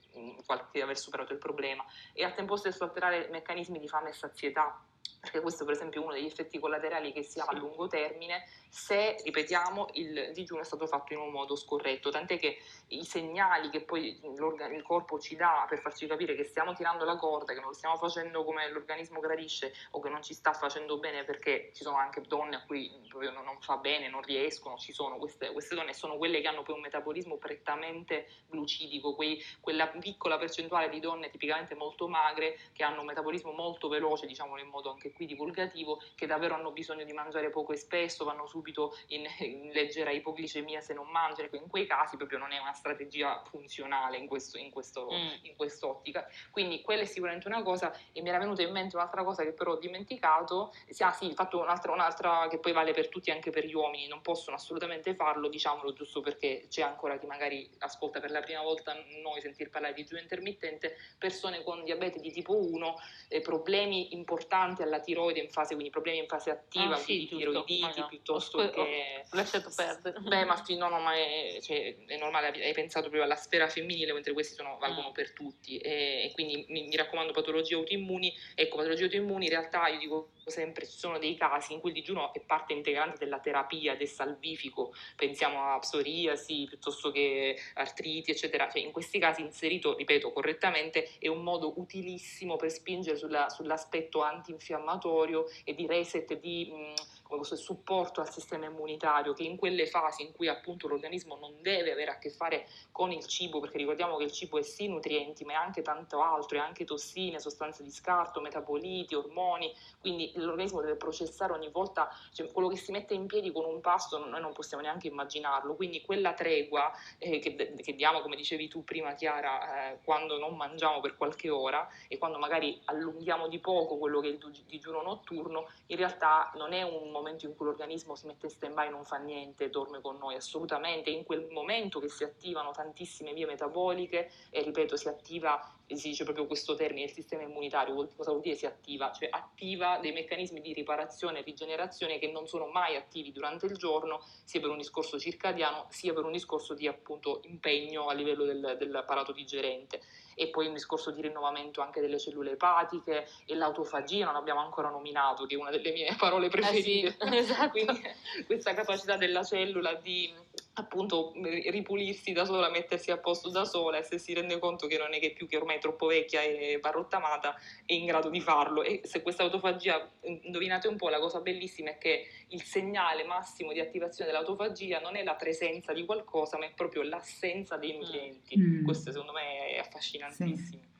qualche, aver superato il problema e al tempo stesso alterare meccanismi di fame e sazietà perché questo per esempio è uno degli effetti collaterali che si ha a lungo termine se, ripetiamo, il digiuno è stato fatto in un modo scorretto, tant'è che i segnali che poi il corpo ci dà per farci capire che stiamo tirando la corda, che non lo stiamo facendo come l'organismo gradisce o che non ci sta facendo bene perché ci sono anche donne a cui proprio non fa bene, non riescono, ci sono queste, queste donne, sono quelle che hanno poi un metabolismo prettamente glucidico, quei, quella piccola percentuale di donne tipicamente molto magre che hanno un metabolismo molto veloce, diciamolo in modo anche qui divulgativo, che davvero hanno bisogno di mangiare poco e spesso, vanno su subito in, in leggera ipoglicemia se non mangiano, ecco, in quei casi proprio non è una strategia funzionale in, questo, in, questo, mm. in quest'ottica. Quindi quella è sicuramente una cosa e mi era venuta in mente un'altra cosa che però ho dimenticato, ah sì, fatto un'altra, un'altra che poi vale per tutti anche per gli uomini, non possono assolutamente farlo, diciamolo giusto perché c'è ancora chi magari ascolta per la prima volta noi sentir parlare di giù intermittente, persone con diabete di tipo 1, eh, problemi importanti alla tiroide in fase, quindi problemi in fase attiva, ah, sì, di tiroiditi piuttosto piuttosto che... Ho lasciato perdere. Beh, ma sì, no, no, ma è, cioè, è, normale, hai pensato proprio alla sfera femminile, mentre questi sono, valgono mm. per tutti. E, e quindi mi, mi, raccomando, patologie autoimmuni. Ecco, patologie autoimmuni in realtà io dico sempre ci sono dei casi in cui il digiuno è parte integrante della terapia del salvifico, pensiamo a psoriasi piuttosto che artriti, eccetera. Cioè, in questi casi inserito, ripeto, correttamente, è un modo utilissimo per spingere sulla, sull'aspetto antinfiammatorio e di reset di... Mh, questo supporto al sistema immunitario che in quelle fasi in cui appunto l'organismo non deve avere a che fare con il cibo, perché ricordiamo che il cibo è sì nutrienti, ma è anche tanto altro, è anche tossine, sostanze di scarto, metaboliti, ormoni, quindi l'organismo deve processare ogni volta cioè, quello che si mette in piedi con un pasto, noi non possiamo neanche immaginarlo, quindi quella tregua eh, che, che, diamo, come dicevi tu prima Chiara, eh, quando non mangiamo per qualche ora e quando magari allunghiamo di poco quello che è il digiuno notturno, in realtà non è un momento in cui l'organismo si mette in stand-by non fa niente, dorme con noi, assolutamente, in quel momento che si attivano tantissime vie metaboliche e ripeto, si attiva, si dice proprio questo termine, il sistema immunitario, cosa vuol dire si attiva? Cioè attiva dei meccanismi di riparazione e rigenerazione che non sono mai attivi durante il giorno, sia per un discorso circadiano, sia per un discorso di appunto impegno a livello del, dell'apparato digerente e poi un discorso di rinnovamento anche delle cellule epatiche e l'autofagia non abbiamo ancora nominato, che è una delle mie parole preferite. Eh sì, esatto. Quindi questa capacità della cellula di appunto ripulirsi da sola, mettersi a posto da sola e se si rende conto che non è che più che ormai è troppo vecchia e barrottamata è in grado di farlo e se questa autofagia, indovinate un po', la cosa bellissima è che il segnale massimo di attivazione dell'autofagia non è la presenza di qualcosa ma è proprio l'assenza dei nutrienti, mm. questo secondo me è affascinantissimo. Sì.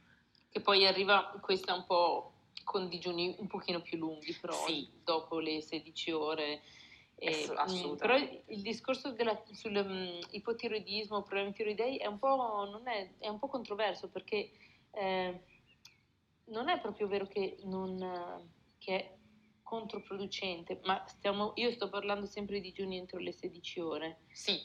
Che poi arriva questa un po' con digiuni un pochino più lunghi però sì. dopo le 16 ore eh, però il discorso sull'ipotiroidismo, um, problemi tiroidei è un po', è, è un po controverso perché eh, non è proprio vero che, non, che è controproducente, ma stiamo, io sto parlando sempre di digiuni entro le 16 ore. Sì,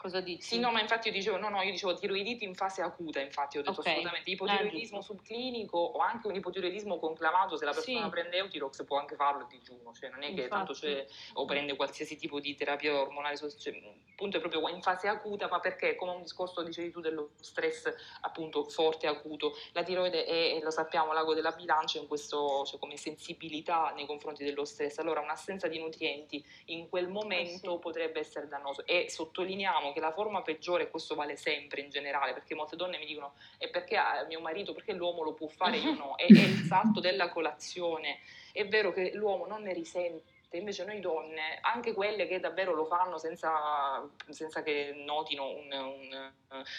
Cosa dici? Sì, no, ma infatti io dicevo, no, no, io dicevo tiroiditi in fase acuta, infatti ho detto Ok. assolutamente ipotiroidismo Ah, subclinico o anche un ipotiroidismo conclamato, se la persona Sì. prende Eutirox può anche farlo a digiuno, cioè non è che tanto Infatti. c'è o prende qualsiasi tipo di terapia ormonale, cioè, il punto è proprio in fase acuta, ma perché come un discorso dicevi tu dello stress appunto forte acuto, la tiroide è, lo sappiamo, l'ago della bilancia in questo, cioè come sensibilità nei confronti dello stress, allora un'assenza di nutrienti in quel momento Eh sì. potrebbe essere dannoso e sottolineiamo che la forma peggiore, e questo vale sempre in generale, perché molte donne mi dicono è perché ah, mio marito, perché l'uomo lo può fare, io no, è, è il salto della colazione, è vero che l'uomo non ne risente, invece noi donne, anche quelle che davvero lo fanno senza, senza che notino un, un,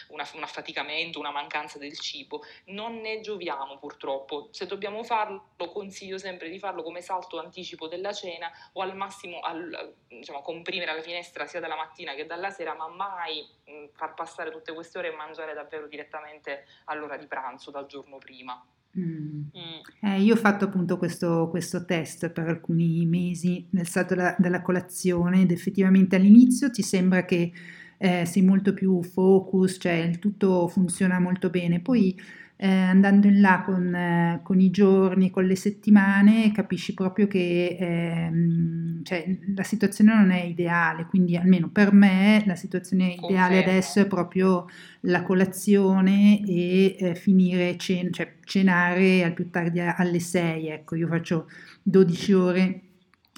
una- un affaticamento, una mancanza del cibo, non ne gioviamo purtroppo. Se dobbiamo farlo, consiglio sempre di farlo come salto anticipo della cena o al massimo al- diciamo, comprimere la finestra sia dalla mattina che dalla sera, ma mai far passare tutte queste ore e mangiare davvero direttamente all'ora di pranzo dal giorno prima. Mm. Mm. Eh, io ho fatto appunto questo, questo test per alcuni mesi nel salto della, della colazione ed effettivamente all'inizio ti sembra che eh, sei molto più focus, cioè il tutto funziona molto bene, poi eh, andando in là con, eh, con i giorni, con le settimane, capisci proprio che ehm, cioè, la situazione non è ideale, quindi almeno per me la situazione ideale Confermo. adesso è proprio la colazione e eh, finire cen- cioè, cenare al più tardi alle 6, ecco, io faccio 12 ore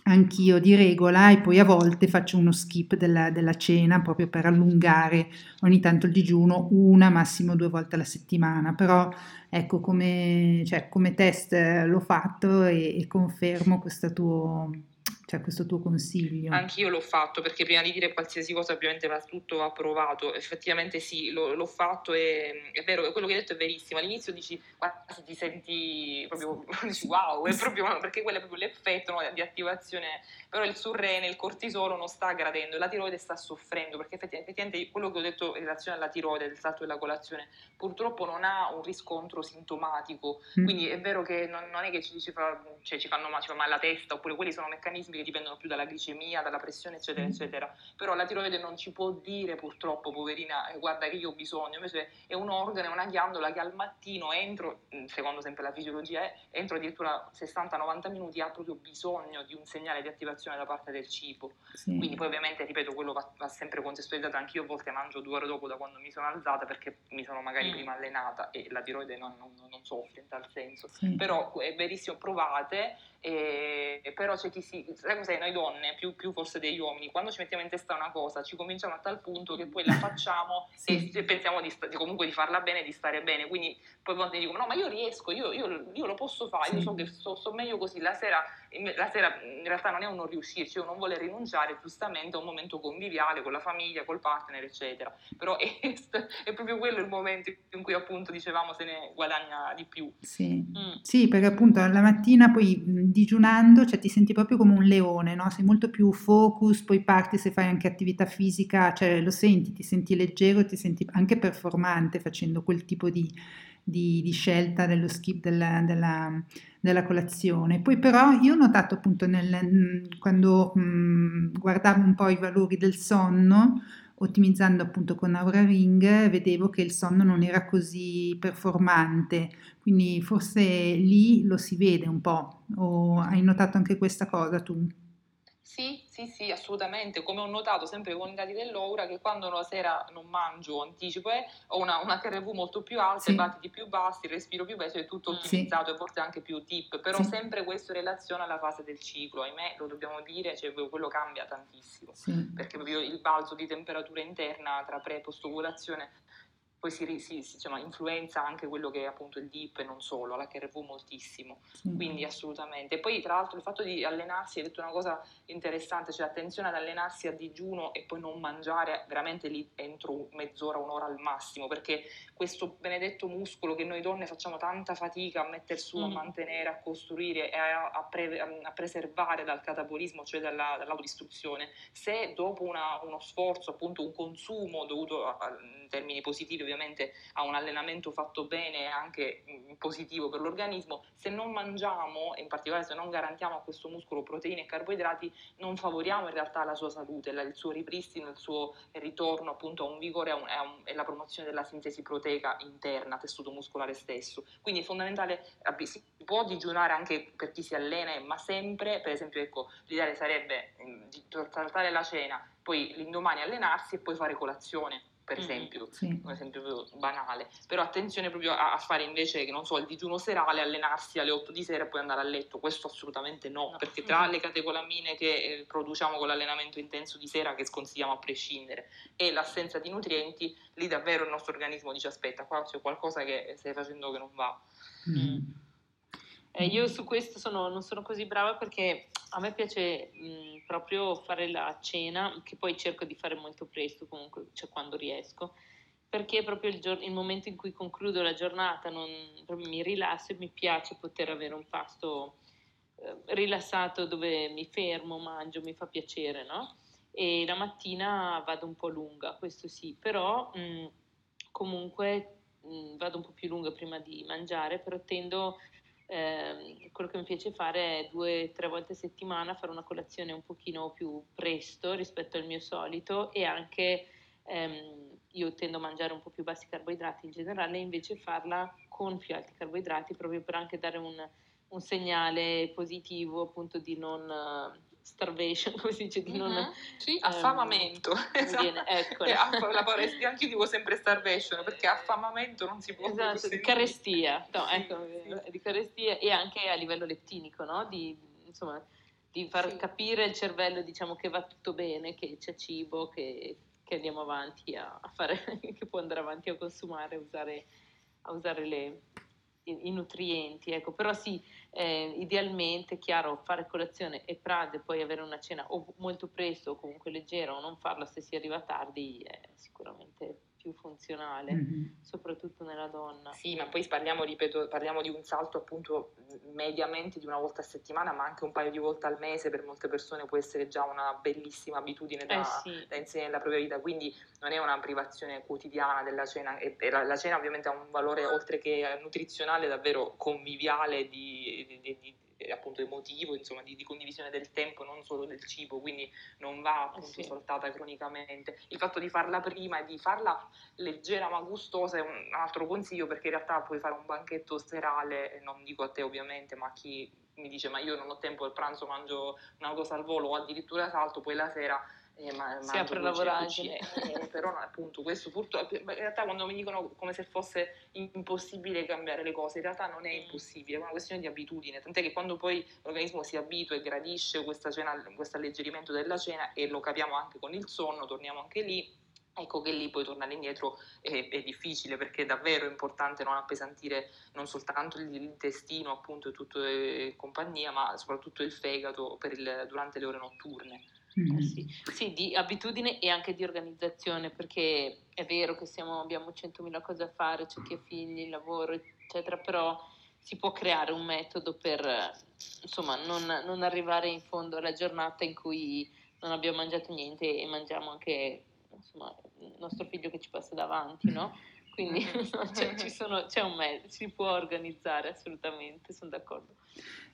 anch'io di regola e poi a volte faccio uno skip della, della cena proprio per allungare ogni tanto il digiuno una, massimo due volte alla settimana, però ecco come, cioè, come test eh, l'ho fatto e, e confermo questo tuo, cioè, questo tuo consiglio. Anch'io l'ho fatto perché prima di dire qualsiasi cosa ovviamente va tutto approvato, effettivamente sì, l'ho, l'ho fatto e è vero, quello che hai detto è verissimo, all'inizio dici quasi ti senti proprio, dici wow, è proprio, perché quello è proprio l'effetto no, di attivazione, però il surrene, il cortisolo non sta gradendo la tiroide sta soffrendo perché effettivamente, effettivamente quello che ho detto in relazione alla tiroide, del salto della colazione, purtroppo non ha un riscontro sintomatico, Mm. quindi è vero che non, non è che ci, ci fa, cioè, ci fanno male, ci fa male la testa, oppure quelli sono meccanismi che dipendono più dalla glicemia, dalla pressione, eccetera, Mm. eccetera. Però la tiroide non ci può dire purtroppo, poverina, eh, guarda che io ho bisogno, invece è un organo, è una ghiandola che al mattino entro, mm, secondo sempre la fisiologia, è, entro addirittura 60-90 minuti ha proprio bisogno di un segnale di attivazione da parte del cibo. Sì. Quindi poi ovviamente, ripeto, quello va, va sempre contestualizzato, anch'io a volte mangio due ore dopo da quando mi sono alzata perché mi sono magari Mm. prima allenata e la tiroide non, non, non soffre in tal senso. Sì. Però è verissimo, provate, e, però c'è chi si... Sai cos'è? Noi donne, più, più forse degli uomini, quando ci mettiamo in testa una cosa, ci convinciamo a tal punto che poi la facciamo Sì. e pensiamo di, sta- comunque di farla bene, di stare bene, quindi poi quando dicono no ma io riesco, io, io- io lo posso fare, io Sì. so che sto, sto meglio così, la sera, la sera in realtà non è un non riuscirci, è un non voler rinunciare giustamente a un momento conviviale con la famiglia, col partner eccetera, però è, è proprio quello il momento in cui appunto dicevamo se ne guadagna di più. Sì. Mm. Sì, perché appunto la mattina poi digiunando, cioè ti senti proprio come un leone, no? Sei molto più focus, poi parti se fai anche attività fisica, cioè lo senti, ti senti leggero, ti senti anche performante facendo quel tipo di, di- di scelta dello skip della, della- della colazione. Poi però io ho notato appunto nel- quando mh, guardavo un po' i valori del sonno, ottimizzando appunto con Aura Ring, vedevo che il sonno non era così performante. Quindi forse lì lo si vede un po', o hai notato anche questa cosa tu? Sì, sì, sì, assolutamente. Come ho notato sempre con i dati dell'Aura, che quando la sera non mangio, anticipo, eh, ho una, una HRV molto più alta, Sì. i battiti più bassi, il respiro più basso, è tutto ottimizzato e forse anche più deep, però Sì. sempre questo in relazione alla fase del ciclo, ahimè, lo dobbiamo dire, cioè quello cambia tantissimo, Sì, perché proprio il balzo di temperatura interna tra pre e post ovulazione poi si, si- si- insomma, influenza anche quello che è appunto il DIP e non solo, l'HRV moltissimo. sì. Quindi assolutamente. E poi tra l'altro il fatto di allenarsi, hai detto una cosa interessante, cioè attenzione ad allenarsi a digiuno e poi non mangiare veramente lì entro mezz'ora, un'ora al massimo, perché questo benedetto muscolo che noi donne facciamo tanta fatica a mettere su, a Mm. mantenere, a costruire e a, a pre- a preservare dal catabolismo, cioè dalla- dall'autodistruzione, se dopo una- uno sforzo, appunto un consumo dovuto a- a- in termini positivi ovviamente a un allenamento fatto bene e anche mh, positivo per l'organismo, se non mangiamo, e in particolare se non garantiamo a questo muscolo proteine e carboidrati, non favoriamo in realtà la sua salute, il suo ripristino, il suo ritorno appunto a un vigore e la promozione della sintesi proteica interna, tessuto muscolare stesso. Quindi è fondamentale, si può digiunare anche per chi si allena, ma sempre, per esempio, ecco, l'ideale sarebbe di saltare la cena, poi l'indomani allenarsi e poi fare colazione per esempio, sì. un esempio banale, però attenzione proprio a, a, fare invece, che non so, il digiuno serale, allenarsi alle 8 di sera e poi andare a letto, questo assolutamente no, no. perché tra le catecolamine che eh, produciamo con l'allenamento intenso di sera, che sconsigliamo a prescindere, e l'assenza di nutrienti, lì davvero il nostro organismo dice aspetta, qua c'è qualcosa che stai facendo che non va. Mm. Eh, io su questo sono, non sono così brava perché a me piace mh, proprio fare la cena, che poi cerco di fare molto presto comunque, cioè quando riesco, perché proprio il, giorno, il momento in cui concludo la giornata non, mi rilasso e mi piace poter avere un pasto eh, rilassato dove mi fermo, mangio, mi fa piacere, no? E la mattina vado un po' lunga, questo sì, però mh, comunque mh, vado un po' più lunga prima di mangiare, però tendo eh, quello che mi piace fare è due o tre volte a settimana fare una colazione un pochino più presto rispetto al mio solito e anche ehm, io tendo a mangiare un po' più bassi carboidrati in generale e invece farla con più alti carboidrati proprio per anche dare un, un segnale positivo appunto di non starvation, come si dice, di non... Mm-hmm. Sì, ehm, affamamento. Esatto. Viene, ecco. la parola, anche io dico sempre starvation, perché affamamento non si può Esatto, di carestia, no, sì, ecco, sì. di carestia e anche a livello lettinico, no? Di, insomma, di far sì. capire al cervello, diciamo, che va tutto bene, che c'è cibo, che, che andiamo avanti a, a, fare, che può andare avanti a consumare, a usare, a usare le, i, nutrienti, ecco, però sì, eh, idealmente, chiaro, fare colazione e pranzo e poi avere una cena o molto presto o comunque leggera o non farla se si arriva tardi è sicuramente più funzionale, mm-hmm. soprattutto nella donna. Sì, ma poi parliamo, ripeto, parliamo di un salto appunto mediamente di una volta a settimana, ma anche un paio di volte al mese per molte persone può essere già una bellissima abitudine da, eh sì. da inserire nella propria vita, quindi non è una privazione quotidiana della cena e, e la, la, cena ovviamente ha un valore oltre che nutrizionale davvero conviviale di, di, di appunto emotivo, insomma, di, di, condivisione del tempo, non solo del cibo, quindi non va appunto sì. saltata cronicamente. Il fatto di farla prima e di farla leggera ma gustosa è un altro consiglio perché in realtà puoi fare un banchetto serale, non dico a te ovviamente, ma a chi mi dice ma io non ho tempo al pranzo, mangio una cosa al volo o addirittura salto, poi la sera eh, ma, si apre la voragine. Eh, però appunto questo purtroppo, in realtà quando mi dicono come se fosse impossibile cambiare le cose, in realtà non è mm. impossibile, è una questione di abitudine, tant'è che quando poi l'organismo si abitua e gradisce questa cena, questo alleggerimento della cena e lo capiamo anche con il sonno, torniamo anche lì, Ecco che lì poi tornare indietro è, è, difficile perché è davvero importante non appesantire non soltanto l'intestino appunto e tutto e compagnia, ma soprattutto il fegato il, durante le ore notturne. Mm-hmm. Eh sì. sì. di abitudine e anche di organizzazione, perché è vero che siamo, abbiamo 100.000 cose a fare, c'è chi ha figli, lavoro, eccetera, però si può creare un metodo per insomma, non, non, arrivare in fondo alla giornata in cui non abbiamo mangiato niente e mangiamo anche insomma, il nostro figlio che ci passa davanti, no? Quindi cioè, sono, c'è un mezzo, si può organizzare assolutamente, sono d'accordo.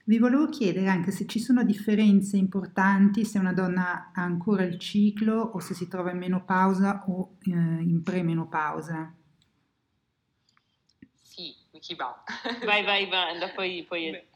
Vi volevo chiedere anche se ci sono differenze importanti se una donna ha ancora il ciclo o se si trova in menopausa o eh, in premenopausa. Chi va? Vai, vai, vai, poi, poi Beh,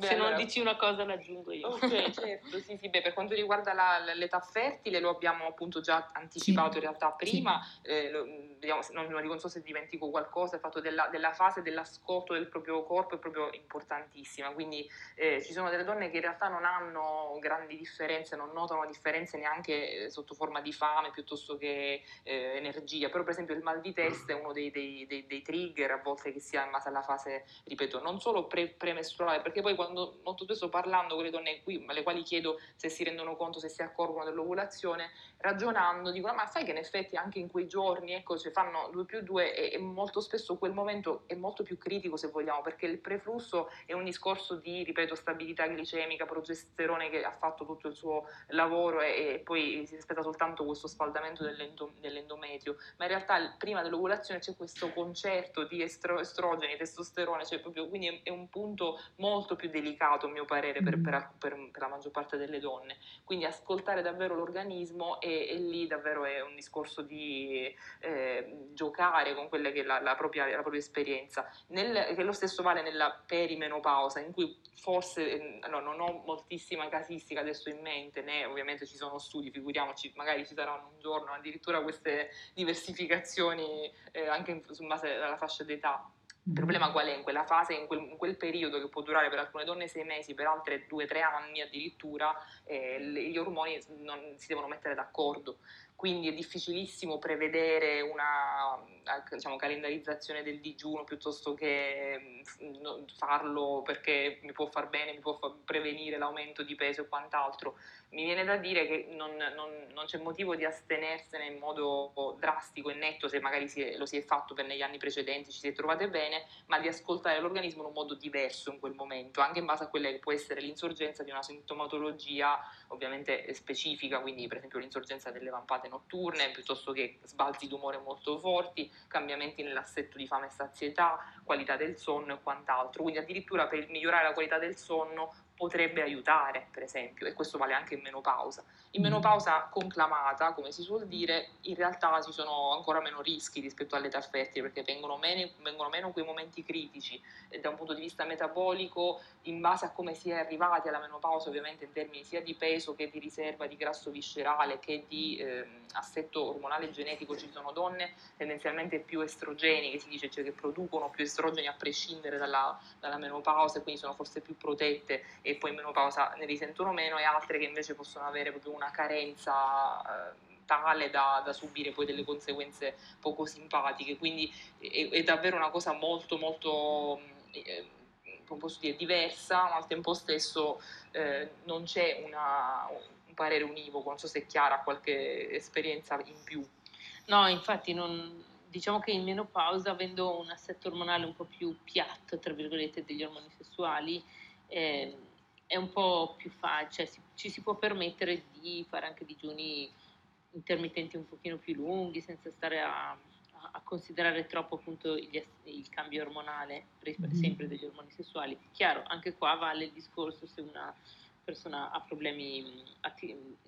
Beh, Se allora, non dici una cosa l'aggiungo io. Ok, certo, sì, sì, beh, per quanto riguarda la, l'età fertile lo abbiamo appunto già anticipato sì. in realtà prima, sì. eh, lo, vediamo, non, non so se dimentico qualcosa, il fatto della, della, fase dell'ascolto del proprio corpo è proprio importantissima, quindi eh, ci sono delle donne che in realtà non hanno grandi differenze, non notano differenze neanche eh, sotto forma di fame piuttosto che eh, energia, però per esempio il mal di testa è uno dei, dei, dei, dei trigger a volte che sia in base alla fase, ripeto, non solo pre- premestruale, perché poi quando molto spesso parlando con le donne qui, alle quali chiedo se si rendono conto, se si accorgono dell'ovulazione, ragionando dicono ma sai che in effetti anche in quei giorni ecco, cioè fanno 2 più 2 e, e, molto spesso quel momento è molto più critico se vogliamo perché il preflusso è un discorso di, ripeto, stabilità glicemica, progesterone che ha fatto tutto il suo lavoro e, e poi si aspetta soltanto questo spaldamento dell'endo, dell'endometrio, ma in realtà prima dell'ovulazione c'è questo concerto di estro, estrogeni, testosterone, cioè proprio, quindi è, un punto molto più delicato a mio parere per, per, per, per la maggior parte delle donne, quindi ascoltare davvero l'organismo e e, e, lì davvero è un discorso di eh, giocare con quella che è la, la, propria, la propria, esperienza. Nel, che lo stesso vale nella perimenopausa, in cui forse no, non ho moltissima casistica adesso in mente, né ovviamente ci sono studi, figuriamoci, magari ci saranno un giorno addirittura queste diversificazioni eh, anche in, su base alla fascia d'età il problema qual è? In quella fase, in quel, in quel, periodo che può durare per alcune donne sei mesi, per altre due o tre anni addirittura, eh, gli ormoni non si devono mettere d'accordo. Quindi è difficilissimo prevedere una diciamo, calendarizzazione del digiuno piuttosto che mm, farlo perché mi può far bene, mi può far prevenire l'aumento di peso e quant'altro. Mi viene da dire che non, non, non c'è motivo di astenersene in modo drastico e netto se magari si lo si è fatto per negli anni precedenti, ci si è trovate bene, ma di ascoltare l'organismo in un modo diverso in quel momento, anche in base a quella che può essere l'insorgenza di una sintomatologia ovviamente specifica, quindi per esempio l'insorgenza delle vampate notturne, piuttosto che sbalzi d'umore molto forti, cambiamenti nell'assetto di fame e sazietà, qualità del sonno e quant'altro. Quindi addirittura per migliorare la qualità del sonno potrebbe aiutare, per esempio, e questo vale anche in menopausa. In mm. menopausa conclamata, come si suol dire, in realtà ci sono ancora meno rischi rispetto all'età fertile perché vengono meno, vengono meno quei momenti critici e da un punto di vista metabolico, in base a come si è arrivati alla menopausa, ovviamente in termini sia di peso che di riserva di grasso viscerale che di eh, assetto ormonale genetico, ci sono donne tendenzialmente più estrogeni, che si dice cioè che producono più estrogeni a prescindere dalla, dalla menopausa e quindi sono forse più protette e poi in menopausa ne risentono meno e altre che invece possono avere proprio una carenza eh, tale da, da, subire poi delle conseguenze poco simpatiche, quindi è, è davvero una cosa molto molto eh, posso dire, diversa, ma al tempo stesso eh, non c'è una, un parere univoco, non so se è chiara qualche esperienza in più. No, infatti non, diciamo che in menopausa, avendo un assetto ormonale un po' più piatto, tra virgolette, degli ormoni sessuali, eh, è un po' più facile, cioè ci si può permettere di fare anche digiuni intermittenti un pochino più lunghi senza stare a, a considerare troppo appunto il, il cambio ormonale, mm-hmm. sempre degli ormoni sessuali. Chiaro, anche qua vale il discorso se una persona ha problemi a,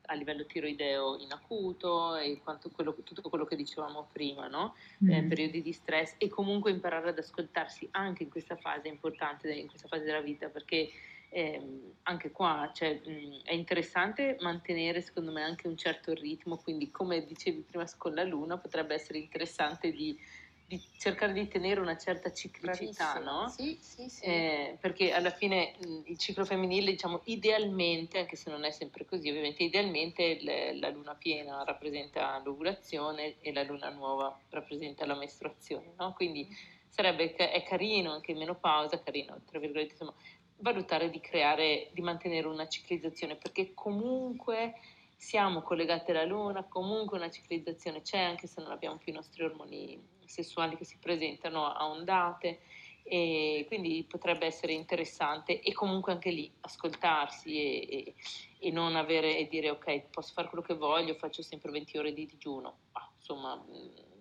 a livello tiroideo in acuto e quello, tutto quello che dicevamo prima, no? mm. eh, periodi di stress e comunque imparare ad ascoltarsi anche in questa fase importante, in questa fase della vita, perché eh, anche qua cioè, mh, è interessante mantenere secondo me anche un certo ritmo, quindi come dicevi prima con la luna potrebbe essere interessante di, di cercare di tenere una certa ciclicità, no? Sì, sì, sì. Eh, perché alla fine mh, il ciclo femminile, diciamo, idealmente, anche se non è sempre così, ovviamente idealmente le, la luna piena rappresenta l'ovulazione e la luna nuova rappresenta la mestruazione, no? Quindi sarebbe, è carino anche in menopausa, carino, tra virgolette, insomma, valutare di creare, di mantenere una ciclizzazione, perché comunque siamo collegati alla luna, comunque una ciclizzazione c'è, anche se non abbiamo più i nostri ormoni sessuali che si presentano a ondate, e quindi potrebbe essere interessante e comunque anche lì ascoltarsi e, e, e non avere e dire ok posso fare quello che voglio faccio sempre 20 ore di digiuno ah, insomma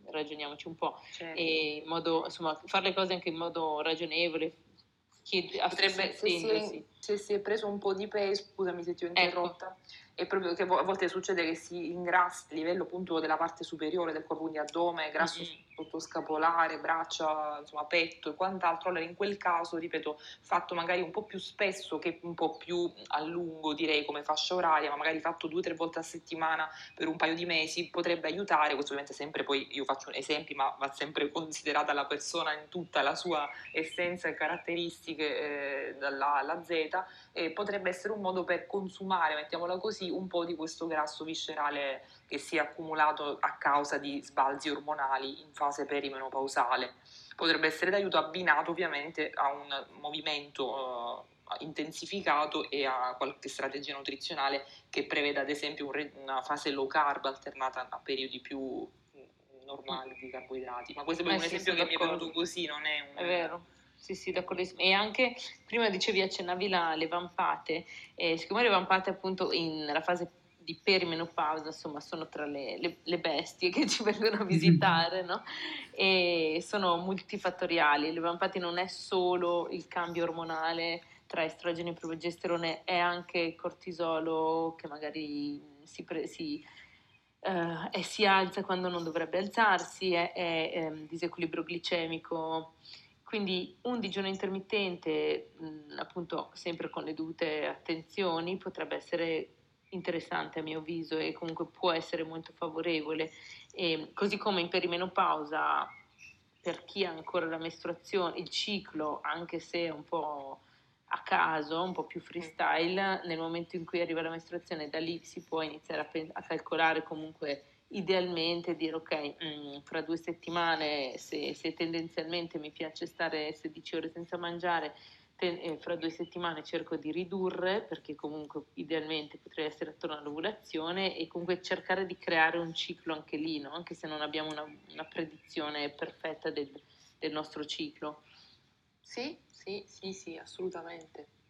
ragioniamoci un po' certo. e in modo insomma fare le cose anche in modo ragionevole chiede, potrebbe se si, è, se si, è, preso un po' di peso, scusami se ti ho ecco. interrotta, ecco è proprio che a volte succede che si ingrassa a livello appunto della parte superiore del corpo, quindi addome, grasso mm-hmm. sottoscapolare, braccia, insomma petto e quant'altro, allora in quel caso, ripeto, fatto magari un po' più spesso che un po' più a lungo direi come fascia oraria, ma magari fatto due o tre volte a settimana per un paio di mesi potrebbe aiutare, questo ovviamente sempre poi io faccio esempi, ma va sempre considerata la persona in tutta la sua essenza e caratteristiche eh, dalla alla Z, e potrebbe essere un modo per consumare, mettiamola così, un po' di questo grasso viscerale che si è accumulato a causa di sbalzi ormonali in fase perimenopausale. potrebbe essere d'aiuto abbinato ovviamente a un movimento uh, intensificato e a qualche strategia nutrizionale che preveda ad esempio un una fase low carb alternata a periodi più mm, normali di carboidrati. Ma questo è eh, un sì, esempio che d'accordo. mi è venuto così, non è un... È vero. Sì, sì, d'accordissimo. E anche prima dicevi, accennavi la, le vampate, e siccome le vampate appunto nella fase di perimenopausa, insomma, sono tra le, le, le, bestie che ci vengono a visitare, no? E sono multifattoriali. Le vampate non è solo il cambio ormonale tra estrogeno e progesterone, è anche il cortisolo che magari si, pre, si, uh, si alza quando non dovrebbe alzarsi, è, è, è ehm, disequilibrio glicemico. Quindi un digiuno intermittente, mh, appunto sempre con le dovute attenzioni, potrebbe essere interessante a mio avviso e comunque può essere molto favorevole. E, così come in perimenopausa, per chi ha ancora la mestruazione, il ciclo, anche se è un po' a caso, un po' più freestyle, nel momento in cui arriva la mestruazione, da lì si può iniziare a, pe- a calcolare comunque idealmente dire ok, mh, mm, fra due settimane se, se tendenzialmente mi piace stare 16 ore senza mangiare, eh, fra due settimane cerco di ridurre perché comunque idealmente potrei essere attorno all'ovulazione e comunque cercare di creare un ciclo anche lì, no? anche se non abbiamo una, una predizione perfetta del, del, nostro ciclo. Sì, sì, sì, sì, assolutamente.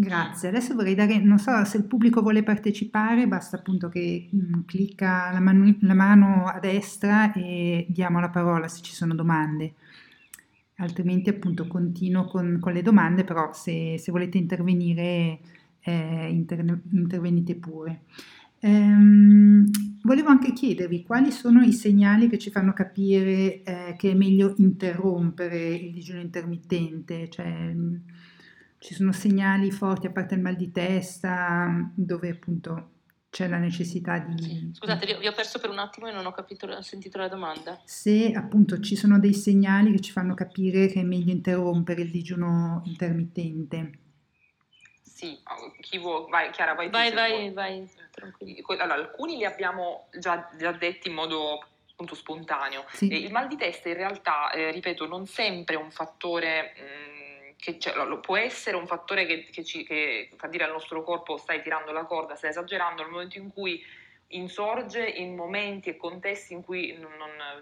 Grazie, adesso vorrei dare, non so se il pubblico vuole partecipare, basta appunto che mh, mm, clicca la, manu- la mano a destra e diamo la parola se ci sono domande. Altrimenti appunto continuo con, con le domande, però se, se volete intervenire eh, inter, intervenite pure. Ehm, volevo anche chiedervi quali sono i segnali che ci fanno capire eh, che è meglio interrompere il digiuno intermittente, cioè ci sono segnali forti a parte il mal di testa dove appunto c'è la necessità di... Scusate, vi ho perso per un attimo e non ho capito, ho sentito la domanda. Se appunto ci sono dei segnali che ci fanno capire che è meglio interrompere il digiuno intermittente. Sì, chi vuole, vai Chiara, vai. Vai, vai, vai, tranquillo. Allora, alcuni li abbiamo già, già detti in modo appunto spontaneo. Sì. il mal di testa in realtà, eh, ripeto, non sempre è un fattore... Mh, che può essere un fattore che, che, ci, che fa dire al nostro corpo stai tirando la corda, stai esagerando, nel momento in cui insorge in momenti e contesti in cui non,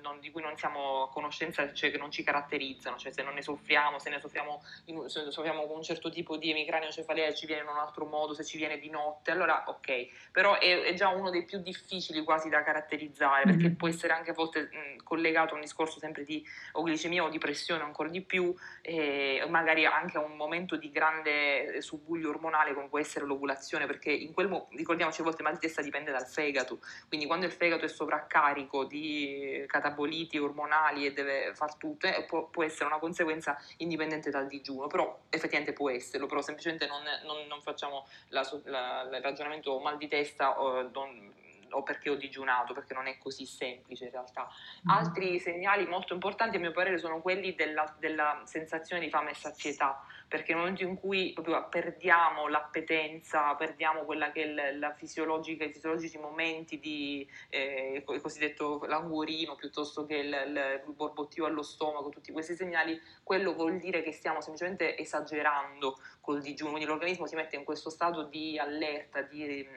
non, di cui non siamo a conoscenza, cioè che non ci caratterizzano, cioè se non ne soffriamo, se ne soffriamo, in, se soffriamo con un certo tipo di emicraniocefalea ci viene in un altro modo, se ci viene di notte, allora ok, però è, è già uno dei più difficili quasi da caratterizzare mm-hmm. perché può essere anche a volte mh, collegato a un discorso sempre di o glicemia o di pressione ancora di più, e magari anche a un momento di grande subbuglio ormonale come può essere l'ovulazione, perché in quel mo- ricordiamoci a volte mal di testa dipende dal fegato fegato, quindi quando il fegato è sovraccarico di cataboliti ormonali e deve far tutto, eh, può, può, essere una conseguenza indipendente dal digiuno, però effettivamente può esserlo, però semplicemente non, non, non facciamo la, la, il ragionamento mal di testa o, non, o perché ho digiunato, perché non è così semplice in realtà. Mm. Altri segnali molto importanti a mio parere sono quelli della, della sensazione di fame e sazietà, perché nel momento in cui proprio perdiamo l'appetenza, perdiamo quella che è la fisiologica, i fisiologici momenti di eh, il cosiddetto languorino piuttosto che il, il, il borbottio allo stomaco, tutti questi segnali, quello vuol dire che stiamo semplicemente esagerando col digiuno, quindi l'organismo si mette in questo stato di allerta, di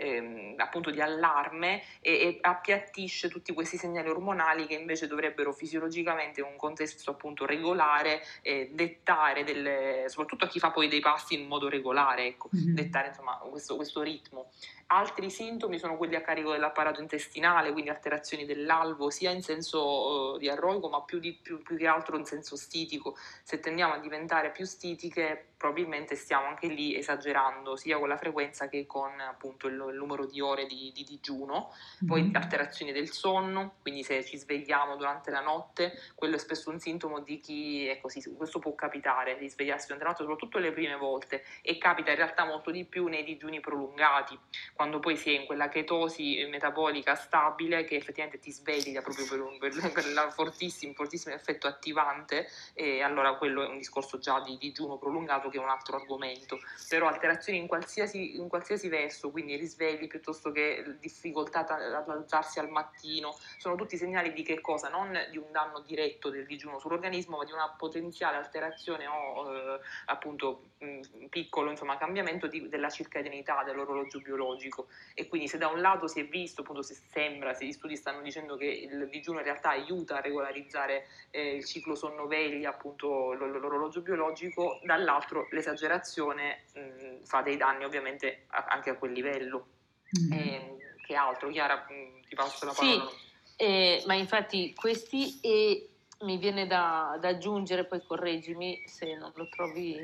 ehm, appunto di allarme e, e, appiattisce tutti questi segnali ormonali che invece dovrebbero fisiologicamente in un contesto appunto regolare eh, dettare delle, soprattutto a chi fa poi dei passi in modo regolare, ecco, mm-hmm. dettare insomma questo, questo ritmo. Altri sintomi sono quelli a carico dell'apparato intestinale, quindi alterazioni dell'alvo, sia in senso uh, diarroico, ma più, di, più, più, che altro in senso stitico. Se tendiamo a diventare più stitiche, probabilmente stiamo anche lì esagerando, sia con la frequenza che con appunto il, il numero di ore di, di digiuno. Poi mm-hmm. alterazioni del sonno, quindi se ci svegliamo durante la notte, quello è spesso un sintomo di chi è così, questo può capitare, di svegliarsi durante la notte, soprattutto le prime volte, e capita in realtà molto di più nei digiuni prolungati quando poi si è in quella chetosi metabolica stabile che effettivamente ti sveglia proprio per un, per, il fortissimo, fortissimo, effetto attivante e allora quello è un discorso già di digiuno prolungato che è un altro argomento, però alterazioni in qualsiasi, in qualsiasi verso, quindi risvegli piuttosto che difficoltà ad alzarsi al mattino, sono tutti segnali di che cosa? Non di un danno diretto del digiuno sull'organismo, ma di una potenziale alterazione o eh, appunto mh, piccolo insomma, cambiamento di, della circadianità dell'orologio biologico biologico e quindi se da un lato si è visto, appunto se sembra, se gli studi stanno dicendo che il digiuno in realtà aiuta a regolarizzare eh, il ciclo sonno-veglia, appunto l'orologio biologico, dall'altro l'esagerazione mh, fa dei danni ovviamente a, anche a quel livello. Mm. Eh, che altro? Chiara, mh, ti passo la parola. Sì, eh, ma infatti questi e mi viene da, da, aggiungere, poi correggimi se non lo trovi,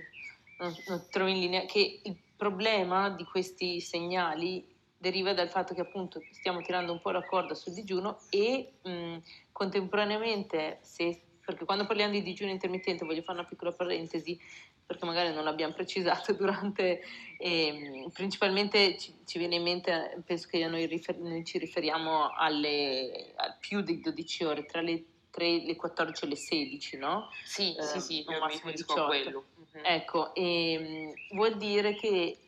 non, non trovi in linea, che il problema di questi segnali deriva dal fatto che appunto stiamo tirando un po' la corda sul digiuno e mh, contemporaneamente, se, perché quando parliamo di digiuno intermittente voglio fare una piccola parentesi, perché magari non l'abbiamo precisato durante, eh, principalmente ci, ci, viene in mente, penso che noi, rifer- noi ci riferiamo alle, a più di 12 ore, tra le 3, le 14 e le 16, no? Sì, eh, sì, sì, io mi riferisco a quello. Mm. Ecco, e, ehm, vuol dire che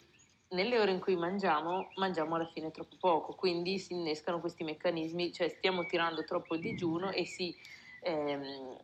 nelle ore in cui mangiamo, mangiamo alla fine troppo poco, quindi si innescano questi meccanismi, cioè stiamo tirando troppo il digiuno e si... Ehm,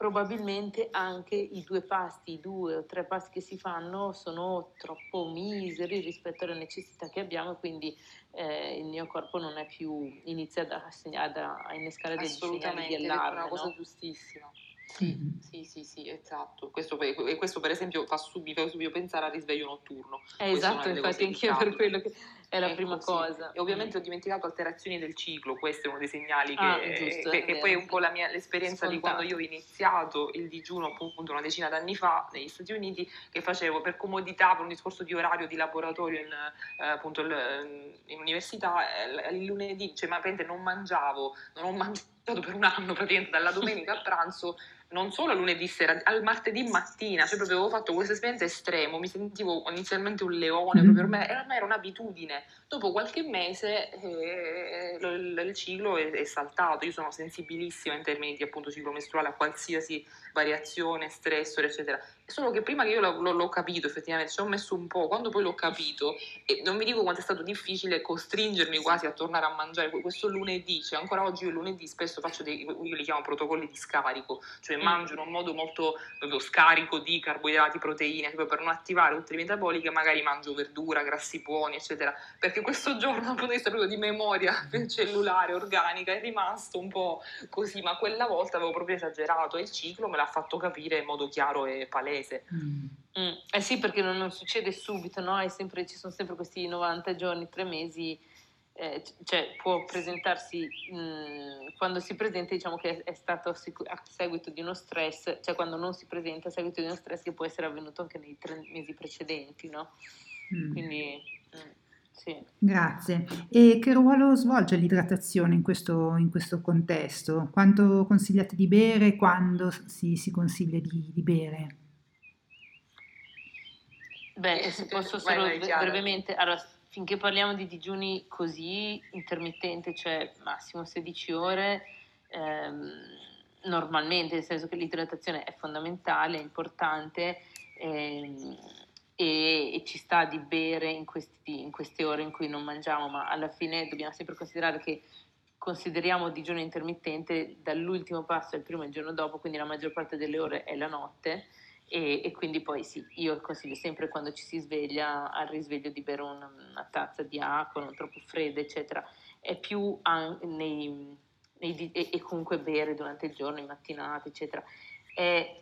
probabilmente anche i due pasti, i due o tre pasti che si fanno sono troppo miseri rispetto alle necessità che abbiamo, quindi eh, il mio corpo non è più, inizia ad, ad, a innescare dei segnali di allarme. È una cosa no? giustissima. Sì, sì, sì, sì, esatto. Questo, e questo per esempio fa subito, subito pensare al risveglio notturno. Eh, esatto, infatti anch'io per quello che è la ecco, prima cosa. E ovviamente mm. ho dimenticato alterazioni del ciclo, questo è uno dei segnali che, ah, giusto, che, che poi è un po' la mia, l'esperienza Spontato. di quando io ho iniziato il digiuno appunto una decina d'anni fa negli Stati Uniti, che facevo per comodità, per un discorso di orario di laboratorio in, eh, appunto in università, il lunedì, cioè ma non mangiavo, non ho mangiato per un anno praticamente dalla domenica a pranzo non solo lunedì sera, al martedì mattina, cioè proprio avevo fatto questa esperienza estrema, mi sentivo inizialmente un leone, mm-hmm. per me era, era, un'abitudine. Dopo qualche mese eh, il, il, ciclo è, è, saltato, io sono sensibilissima in termini di appunto ciclo mestruale a qualsiasi variazione, stressor, eccetera. Solo che prima che io l'ho, l'ho, capito effettivamente, ci ho messo un po', quando poi l'ho capito, e non mi dico quanto è stato difficile costringermi quasi a tornare a mangiare questo lunedì, cioè ancora oggi io lunedì spesso faccio dei, io li chiamo protocolli di scarico, cioè mm. mangio in un modo molto scarico di carboidrati, proteine, proprio per non attivare le metaboliche, magari mangio verdura, grassi buoni, eccetera, perché questo giorno dal punto di vista proprio di memoria cellulare, organica, è rimasto un po' così, ma quella volta avevo proprio esagerato e il ciclo me l'ha fatto capire in modo chiaro e palese. Mm. Mm. Eh sì, perché non, non succede subito, no? Sempre, ci sono sempre questi 90 giorni, 3 mesi, eh, cioè può presentarsi, mh, mm, quando si presenta diciamo che è, stato a seguito di uno stress, cioè quando non si presenta a seguito di uno stress che può essere avvenuto anche nei tre mesi precedenti, no? Mm. Quindi... Sì. Grazie. E che ruolo svolge l'idratazione in questo, in questo contesto? Quanto consigliate di bere? Quando si, si consiglia di, di bere? Beh, se posso solo vai, vai, brevemente, allora, finché parliamo di digiuni così intermittenti, cioè massimo 16 ore, ehm, normalmente, nel senso che l'idratazione è fondamentale, è importante ehm, e, e, ci sta di bere in, questi, in queste ore in cui non mangiamo, ma alla fine dobbiamo sempre considerare che consideriamo digiuno intermittente dall'ultimo passo al primo il giorno dopo, quindi la maggior parte delle ore è la notte e, e, quindi poi sì, io consiglio sempre quando ci si sveglia al risveglio di bere una, una tazza di acqua, non troppo fredda, eccetera. È più an, nei, nei, e, e, comunque bere durante il giorno, in mattinata, eccetera. È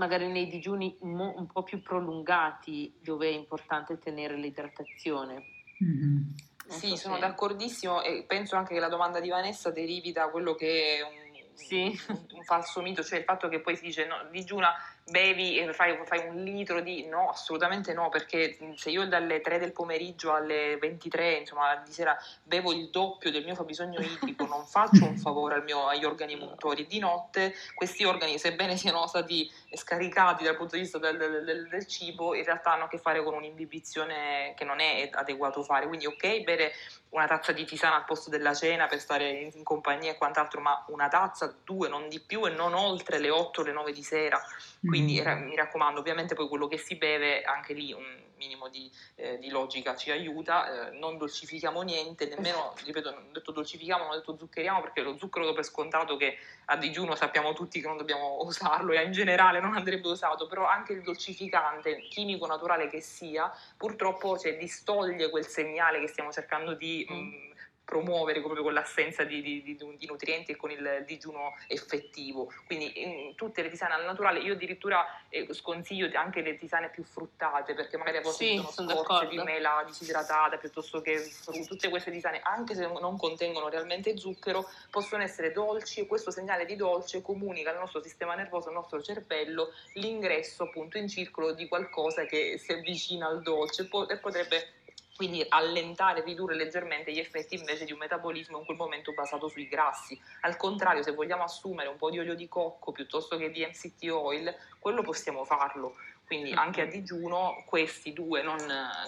magari nei digiuni mo, un po' più prolungati dove è importante tenere l'idratazione. Mm-hmm. Sì, so sono se... d'accordissimo e penso anche che la domanda di Vanessa derivi da quello che è un, sì. un, un falso mito, cioè il fatto che poi si dice no, digiuna bevi e fai, fai, un litro di... No, assolutamente no, perché se io dalle 3 del pomeriggio alle 23, insomma, di sera bevo il doppio del mio fabbisogno idrico, non faccio un favore mio, agli organi motori. Di notte questi organi, sebbene siano stati scaricati dal punto di vista del, del, del cibo, in realtà hanno a che fare con un'imbibizione che non è adeguato fare. Quindi ok, bere una tazza di tisana al posto della cena per stare in, in compagnia e quant'altro, ma una tazza, due, non di più e non oltre le 8 o le 9 di sera. Quindi mm. mi raccomando, ovviamente poi quello che si beve, anche lì un minimo di, eh, di logica ci aiuta, eh, non dolcifichiamo niente, nemmeno, ripeto, non ho detto dolcifichiamo, non ho detto zuccheriamo perché lo zucchero do per scontato che a digiuno sappiamo tutti che non dobbiamo usarlo e in generale non andrebbe usato, però anche il dolcificante chimico naturale che sia, purtroppo cioè, distoglie quel segnale che stiamo cercando di... Mm. Mh, promuovere proprio con l'assenza di, di, di, di, nutrienti e con il digiuno effettivo. Quindi in tutte le tisane al naturale, io addirittura eh, sconsiglio anche le tisane più fruttate, perché magari a volte sì, sono, sono scorze d'accordo. di mela disidratata piuttosto che tutte queste tisane, anche se non contengono realmente zucchero, possono essere dolci e questo segnale di dolce comunica al nostro sistema nervoso, al nostro cervello, l'ingresso appunto in circolo di qualcosa che si avvicina al dolce e potrebbe quindi allentare, ridurre leggermente gli effetti invece di un metabolismo in quel momento basato sui grassi. Al contrario, se vogliamo assumere un po' di olio di cocco piuttosto che di MCT oil, quello possiamo farlo. Quindi anche a digiuno questi due non,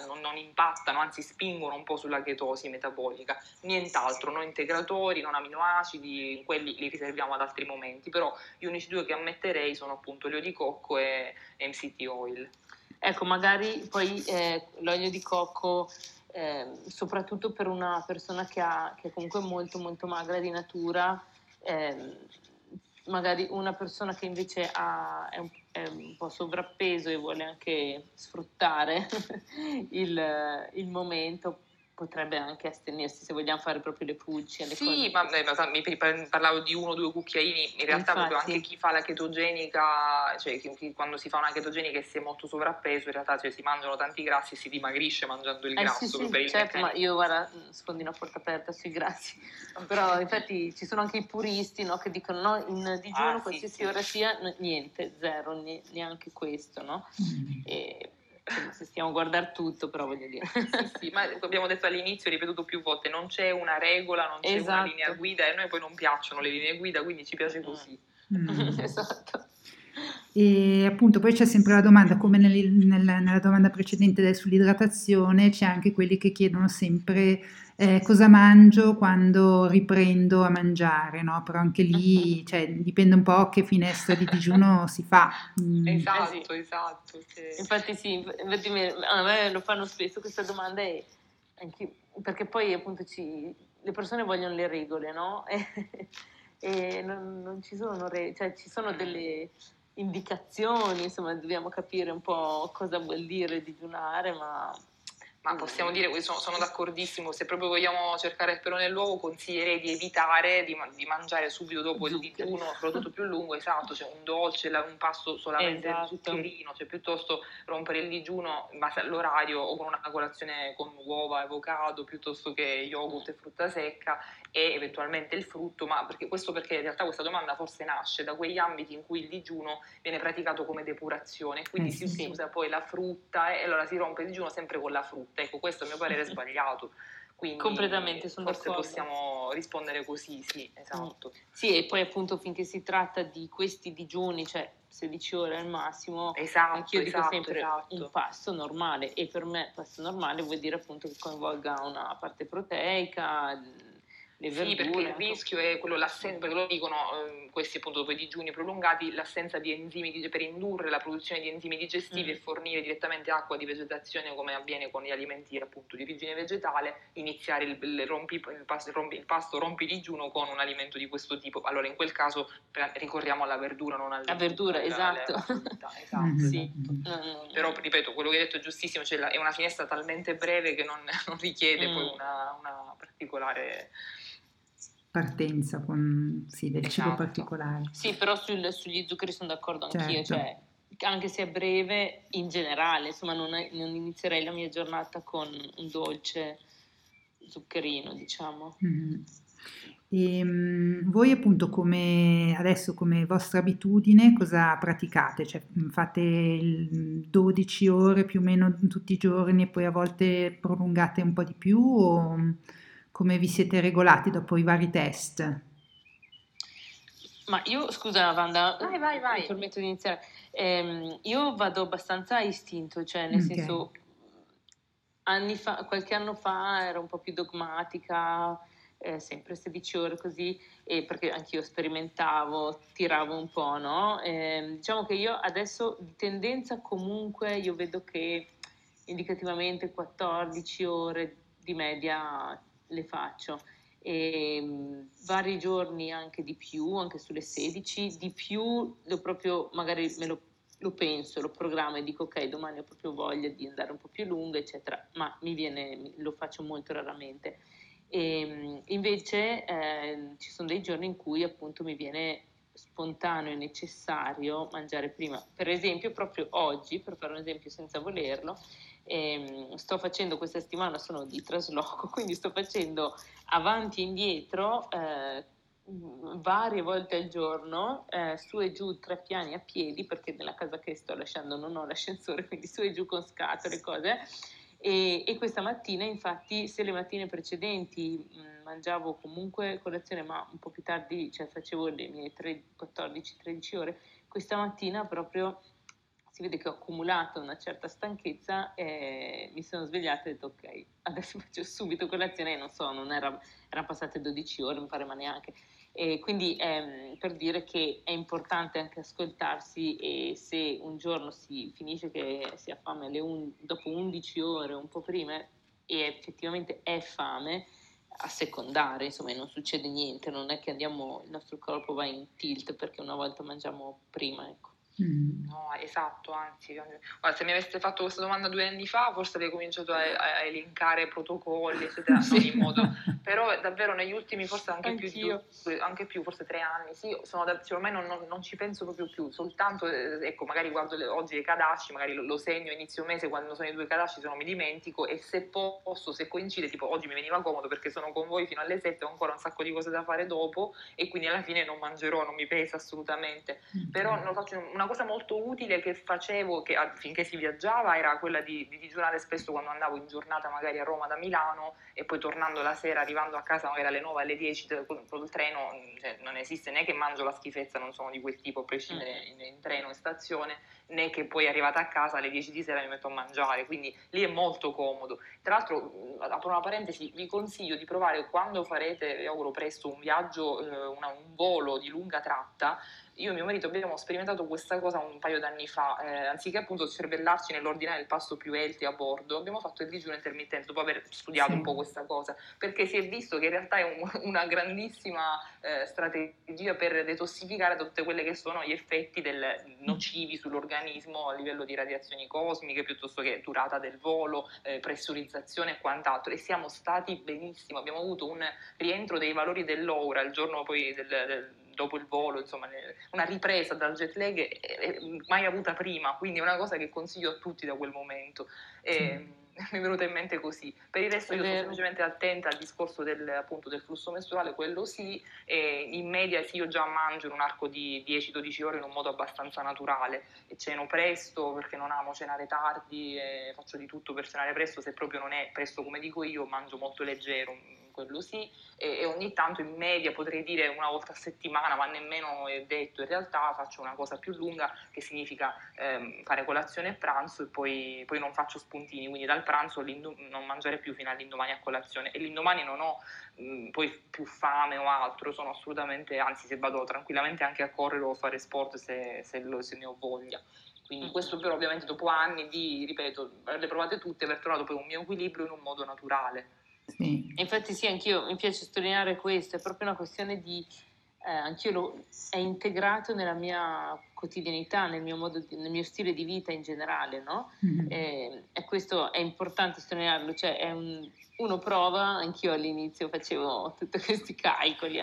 non, non, impattano, anzi spingono un po' sulla chetosi metabolica. Nient'altro, non integratori, non aminoacidi, quelli li riserviamo ad altri momenti, però gli unici due che ammetterei sono appunto l'olio di cocco e MCT oil. Ecco, magari poi eh, l'olio di cocco, eh, soprattutto per una persona che, ha, che, è comunque molto molto magra di natura, eh, magari una persona che invece ha, è, un, è, un, po' sovrappeso e vuole anche sfruttare il, il momento, potrebbe anche astenersi se vogliamo fare proprio le pulci. Le sì, cose. ma mi parlavo di uno o due cucchiaini, in realtà proprio anche chi fa la chetogenica, cioè chi, chi, quando si fa una chetogenica e si è molto sovrappeso, in realtà cioè, si mangiano tanti grassi e si dimagrisce mangiando il eh, grasso. Sì, sì, certo, ma io guarda, sfondino a porta aperta sui grassi, però infatti ci sono anche i puristi no, che dicono no, in digiuno ah, qualsiasi sì, ora sia, niente, zero, neanche questo, no? Mm. Se stiamo a guardare tutto, però voglio dire. sì, sì, ma abbiamo detto all'inizio, ripetuto più volte, non c'è una regola, non c'è esatto. una linea guida e a noi poi non piacciono le linee guida, quindi ci piace così. Mm. esatto. E appunto poi c'è sempre la domanda, come nel, nel, nella domanda precedente sull'idratazione, c'è anche quelli che chiedono sempre eh, cosa mangio quando riprendo a mangiare, no? Però anche lì cioè, dipende un po' che finestra di digiuno si fa. Mm. Esatto, eh sì. esatto. Sì. Infatti sì, infatti a me lo fanno spesso questa domanda e anche, perché poi appunto ci, le persone vogliono le regole, no? E, e non, non, ci sono regole, cioè ci sono delle indicazioni, insomma dobbiamo capire un po' cosa vuol dire digiunare, ma ma possiamo dire, sono, sono, d'accordissimo, se proprio vogliamo cercare il pelo nell'uovo consiglierei di evitare di, di mangiare subito dopo il digiuno, soprattutto più lungo, esatto, cioè un dolce, un pasto solamente esatto. zuccherino, cioè piuttosto rompere il digiuno in base all'orario o con una colazione con uova, avocado, piuttosto che yogurt e frutta secca e eventualmente il frutto, ma perché, questo perché in realtà questa domanda forse nasce da quegli ambiti in cui il digiuno viene praticato come depurazione, quindi eh, si sì. usa poi la frutta e allora si rompe il digiuno sempre con la frutta. Ecco, questo a mio parere è sbagliato. Quindi Completamente, sono forse d'accordo. possiamo rispondere così, sì, esatto. Mm. Sì, e poi appunto finché si tratta di questi digiuni, cioè 16 ore al massimo, esatto, anch'io esatto, dico sempre esatto. un pasto normale e per me pasto normale vuol dire appunto che coinvolga una parte proteica, le verdure. Sì, perché il rischio è quello, l'assenza, perché lo dicono eh, questi appunto dopo i digiuni prolungati, l'assenza di enzimi per indurre la produzione di enzimi digestivi mm. e fornire direttamente acqua di vegetazione come avviene con gli alimenti appunto di origine vegetale, iniziare il, il, rompi, il, pasto, rompi, il pasto rompi digiuno con un alimento di questo tipo. Allora in quel caso ricorriamo alla verdura, non alla La verdura, alla, esatto. Alla esatto, mm-hmm. sì. no, Però ripeto, quello che hai detto è giustissimo, cioè è una finestra talmente breve che non, non richiede mm. poi una, una particolare partenza con, sì, del esatto. cibo particolare. Sì, però sul, sugli zuccheri sono d'accordo anch'io, certo. cioè, anche se è breve, in generale, insomma, non, è, non, inizierei la mia giornata con un dolce zuccherino, diciamo. Mm-hmm. E, ehm, voi appunto come adesso come vostra abitudine cosa praticate? Cioè fate 12 ore più o meno tutti i giorni e poi a volte prolungate un po' di più o come vi siete regolati dopo i vari test? Ma io, scusa Wanda, vai, vai, vai. mi permetto di iniziare. Eh, io vado abbastanza a istinto, cioè nel okay. senso, anni fa, qualche anno fa ero un po' più dogmatica, eh, sempre 16 ore così, e perché anch'io sperimentavo, tiravo un po', no? Eh, diciamo che io adesso di tendenza comunque io vedo che indicativamente 14 ore di media le faccio e ehm, vari giorni anche di più, anche sulle 16, di più lo proprio magari me lo, lo penso, lo programmo e dico ok domani ho proprio voglia di andare un po' più lungo eccetera, ma mi viene, lo faccio molto raramente. E ehm, invece eh, ci sono dei giorni in cui appunto mi viene spontaneo e necessario mangiare prima. Per esempio, proprio oggi, per fare un esempio senza volerlo, ehm, sto facendo questa settimana, sono di trasloco, quindi sto facendo avanti e indietro eh, varie volte al giorno, eh, su e giù tre piani a piedi, perché nella casa che sto lasciando non ho l'ascensore, quindi su e giù con scatole, cose. E, e questa mattina, infatti, se le mattine precedenti mh, mangiavo comunque colazione, ma un po' più tardi, cioè facevo le mie 14-13 ore, questa mattina proprio si vede che ho accumulato una certa stanchezza e mi sono svegliata e ho detto ok, adesso faccio subito colazione e non so, non era, erano passate 12 ore, mi pare ma neanche. E quindi ehm, per dire che è importante anche ascoltarsi e se un giorno si finisce che si ha fame un, dopo 11 ore, un po' prima, e effettivamente è fame, a secondare, insomma, non succede niente, non è che andiamo, il nostro corpo va in tilt perché una volta mangiamo prima, ecco. Mm. No, esatto, anzi, guarda, se mi aveste fatto questa domanda due anni fa, forse avrei cominciato a, a elencare protocolli, eccetera, sì. in modo, però davvero negli ultimi, forse anche più, anche più, forse tre anni, sì, sono da, ormai non, non, non, ci penso proprio più, soltanto, eh, ecco, magari guardo le, oggi le Kadashi, magari lo, lo, segno inizio mese, quando sono i due Kadashi, se non mi dimentico, e se posso, se coincide, tipo oggi mi veniva comodo perché sono con voi fino alle sette, ho ancora un sacco di cose da fare dopo, e quindi alla fine non mangerò, non mi pesa assolutamente, mm-hmm. però non faccio una una cosa molto utile che facevo che, finché si viaggiava era quella di, di, digiunare spesso quando andavo in giornata magari a Roma da Milano e poi tornando la sera, arrivando a casa magari alle 9, alle 10 col, col treno, cioè, non esiste né che mangio la schifezza, non sono di quel tipo a prescindere mm. in, in treno, in stazione, né che poi arrivata a casa alle 10 di sera mi metto a mangiare, quindi lì è molto comodo. Tra l'altro, apro una parentesi, vi consiglio di provare quando farete, auguro presto, un viaggio, eh, una, un volo di lunga tratta, io e mio marito abbiamo sperimentato questa cosa un paio d'anni fa, eh, anziché appunto cervellarci nell'ordinare il pasto più healthy a bordo, abbiamo fatto il digiuno intermittente dopo aver studiato sì. un po' questa cosa, perché si è visto che in realtà è un, una grandissima eh, strategia per detossificare tutte quelle che sono gli effetti del, nocivi sull'organismo a livello di radiazioni cosmiche, piuttosto che durata del volo, eh, pressurizzazione e quant'altro, e siamo stati benissimo, abbiamo avuto un rientro dei valori dell'aura il giorno poi del, del dopo il volo, insomma, una ripresa dal jet lag mai avuta prima, quindi è una cosa che consiglio a tutti da quel momento. E, mi è venuta in mente così. Per il resto io sto semplicemente attenta al discorso del, appunto, del flusso mestruale, quello sì, e in media sì, io già mangio in un arco di 10-12 ore in un modo abbastanza naturale e ceno presto perché non amo cenare tardi e faccio di tutto per cenare presto, se proprio non è presto come dico io, mangio molto leggero, quello sì, e, e, ogni tanto in media potrei dire una volta a settimana, ma nemmeno è detto, in realtà faccio una cosa più lunga che significa ehm, fare colazione e pranzo e poi, poi, non faccio spuntini, quindi dal pranzo non mangiare più fino all'indomani a colazione e l'indomani non ho mh, poi più fame o altro, sono assolutamente, anzi se vado tranquillamente anche a correre o a fare sport se, se, lo, se ne ho voglia. Quindi questo però ovviamente dopo anni di, ripeto, le provate tutte per trovare poi un mio equilibrio in un modo naturale. Sì. Infatti sì, anch'io mi piace sottolineare questo, è proprio una questione di, eh, anch'io lo, è integrato nella mia quotidianità, nel mio, modo nel mio stile di vita in generale, no? Mm-hmm. E, e, questo è importante sottolinearlo, cioè un, uno prova, anch'io all'inizio facevo tutti questi calcoli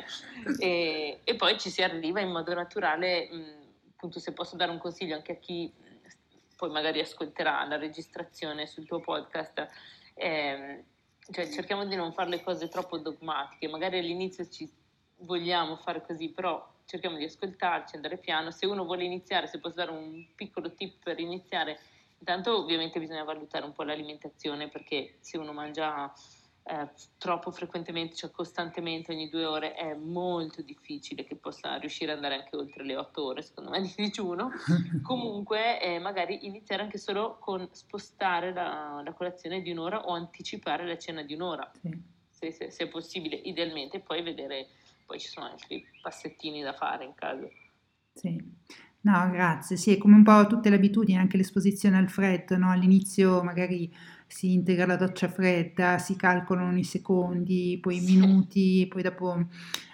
eh, e, poi ci si arriva in modo naturale, mh, appunto se posso dare un consiglio anche a chi poi magari ascolterà la registrazione sul tuo podcast, eh, cioè cerchiamo di non fare le cose troppo dogmatiche, magari all'inizio ci, vogliamo fare così, però cerchiamo di ascoltarci, andare piano. Se uno vuole iniziare, se posso dare un piccolo tip per iniziare, intanto ovviamente bisogna valutare un po' l'alimentazione perché se uno mangia eh, troppo frequentemente, cioè costantemente ogni due ore, è molto difficile che possa riuscire ad andare anche oltre le otto ore, secondo me, di digiuno. Comunque, eh, magari iniziare anche solo con spostare la, la, colazione di un'ora o anticipare la cena di un'ora, sì. se, se, se, è possibile, idealmente, poi vedere, poi ci sono altri passettini da fare in caso. Sì. No, grazie. Sì, è come un po' tutte le abitudini, anche l'esposizione al freddo, no? All'inizio magari si integra la doccia fredda, si calcolano i secondi, poi i minuti, poi dopo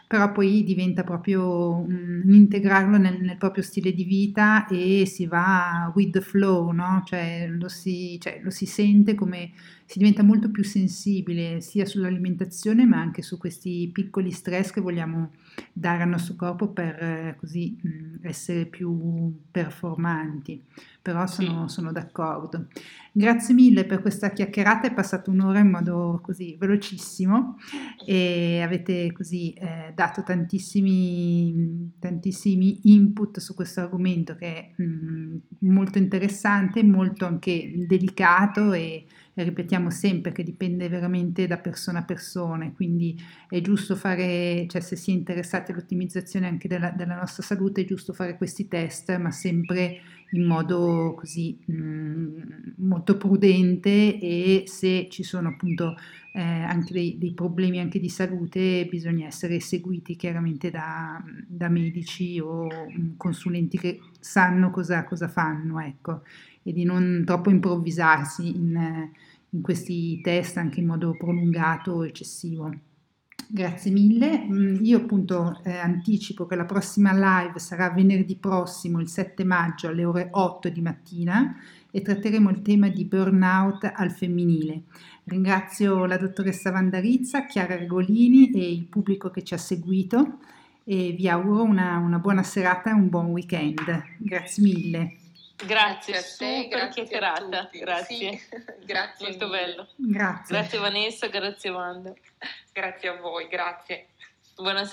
però poi diventa proprio un integrarlo nel, nel, proprio stile di vita e si va with the flow, no? cioè, lo si, cioè lo si sente come si diventa molto più sensibile sia sull'alimentazione ma anche su questi piccoli stress che vogliamo dare al nostro corpo per eh, così mh, essere più performanti. Però sono, sono, d'accordo. Grazie mille per questa chiacchierata, è passata un'ora in modo così velocissimo e avete così eh, dato tantissimi, tantissimi input su questo argomento che è mh, molto interessante, molto anche delicato e ripetiamo sempre che dipende veramente da persona a persona, quindi è giusto fare, cioè se si è interessati all'ottimizzazione anche della, della nostra salute, è giusto fare questi test, ma sempre in modo così mh, mm, molto prudente e se ci sono appunto eh, anche dei, dei, problemi anche di salute bisogna essere seguiti chiaramente da, da medici o mh, mm, consulenti che sanno cosa, cosa fanno, ecco e di non troppo improvvisarsi in, in questi test anche in modo prolungato o eccessivo. Grazie mille. Mm, io appunto eh, anticipo che la prossima live sarà venerdì prossimo, il 7 maggio alle ore 8 di mattina e tratteremo il tema di burnout al femminile. Ringrazio la dottoressa Vandarizza, Chiara Regolini e il pubblico che ci ha seguito e vi auguro una, una buona serata e un buon weekend. Grazie mille. Grazie, a te, grazie chiacchierata. Grazie. Sì, grazie. Molto mille. bello. Grazie. Grazie Vanessa, grazie Wanda. Grazie a voi, grazie. Buonasera.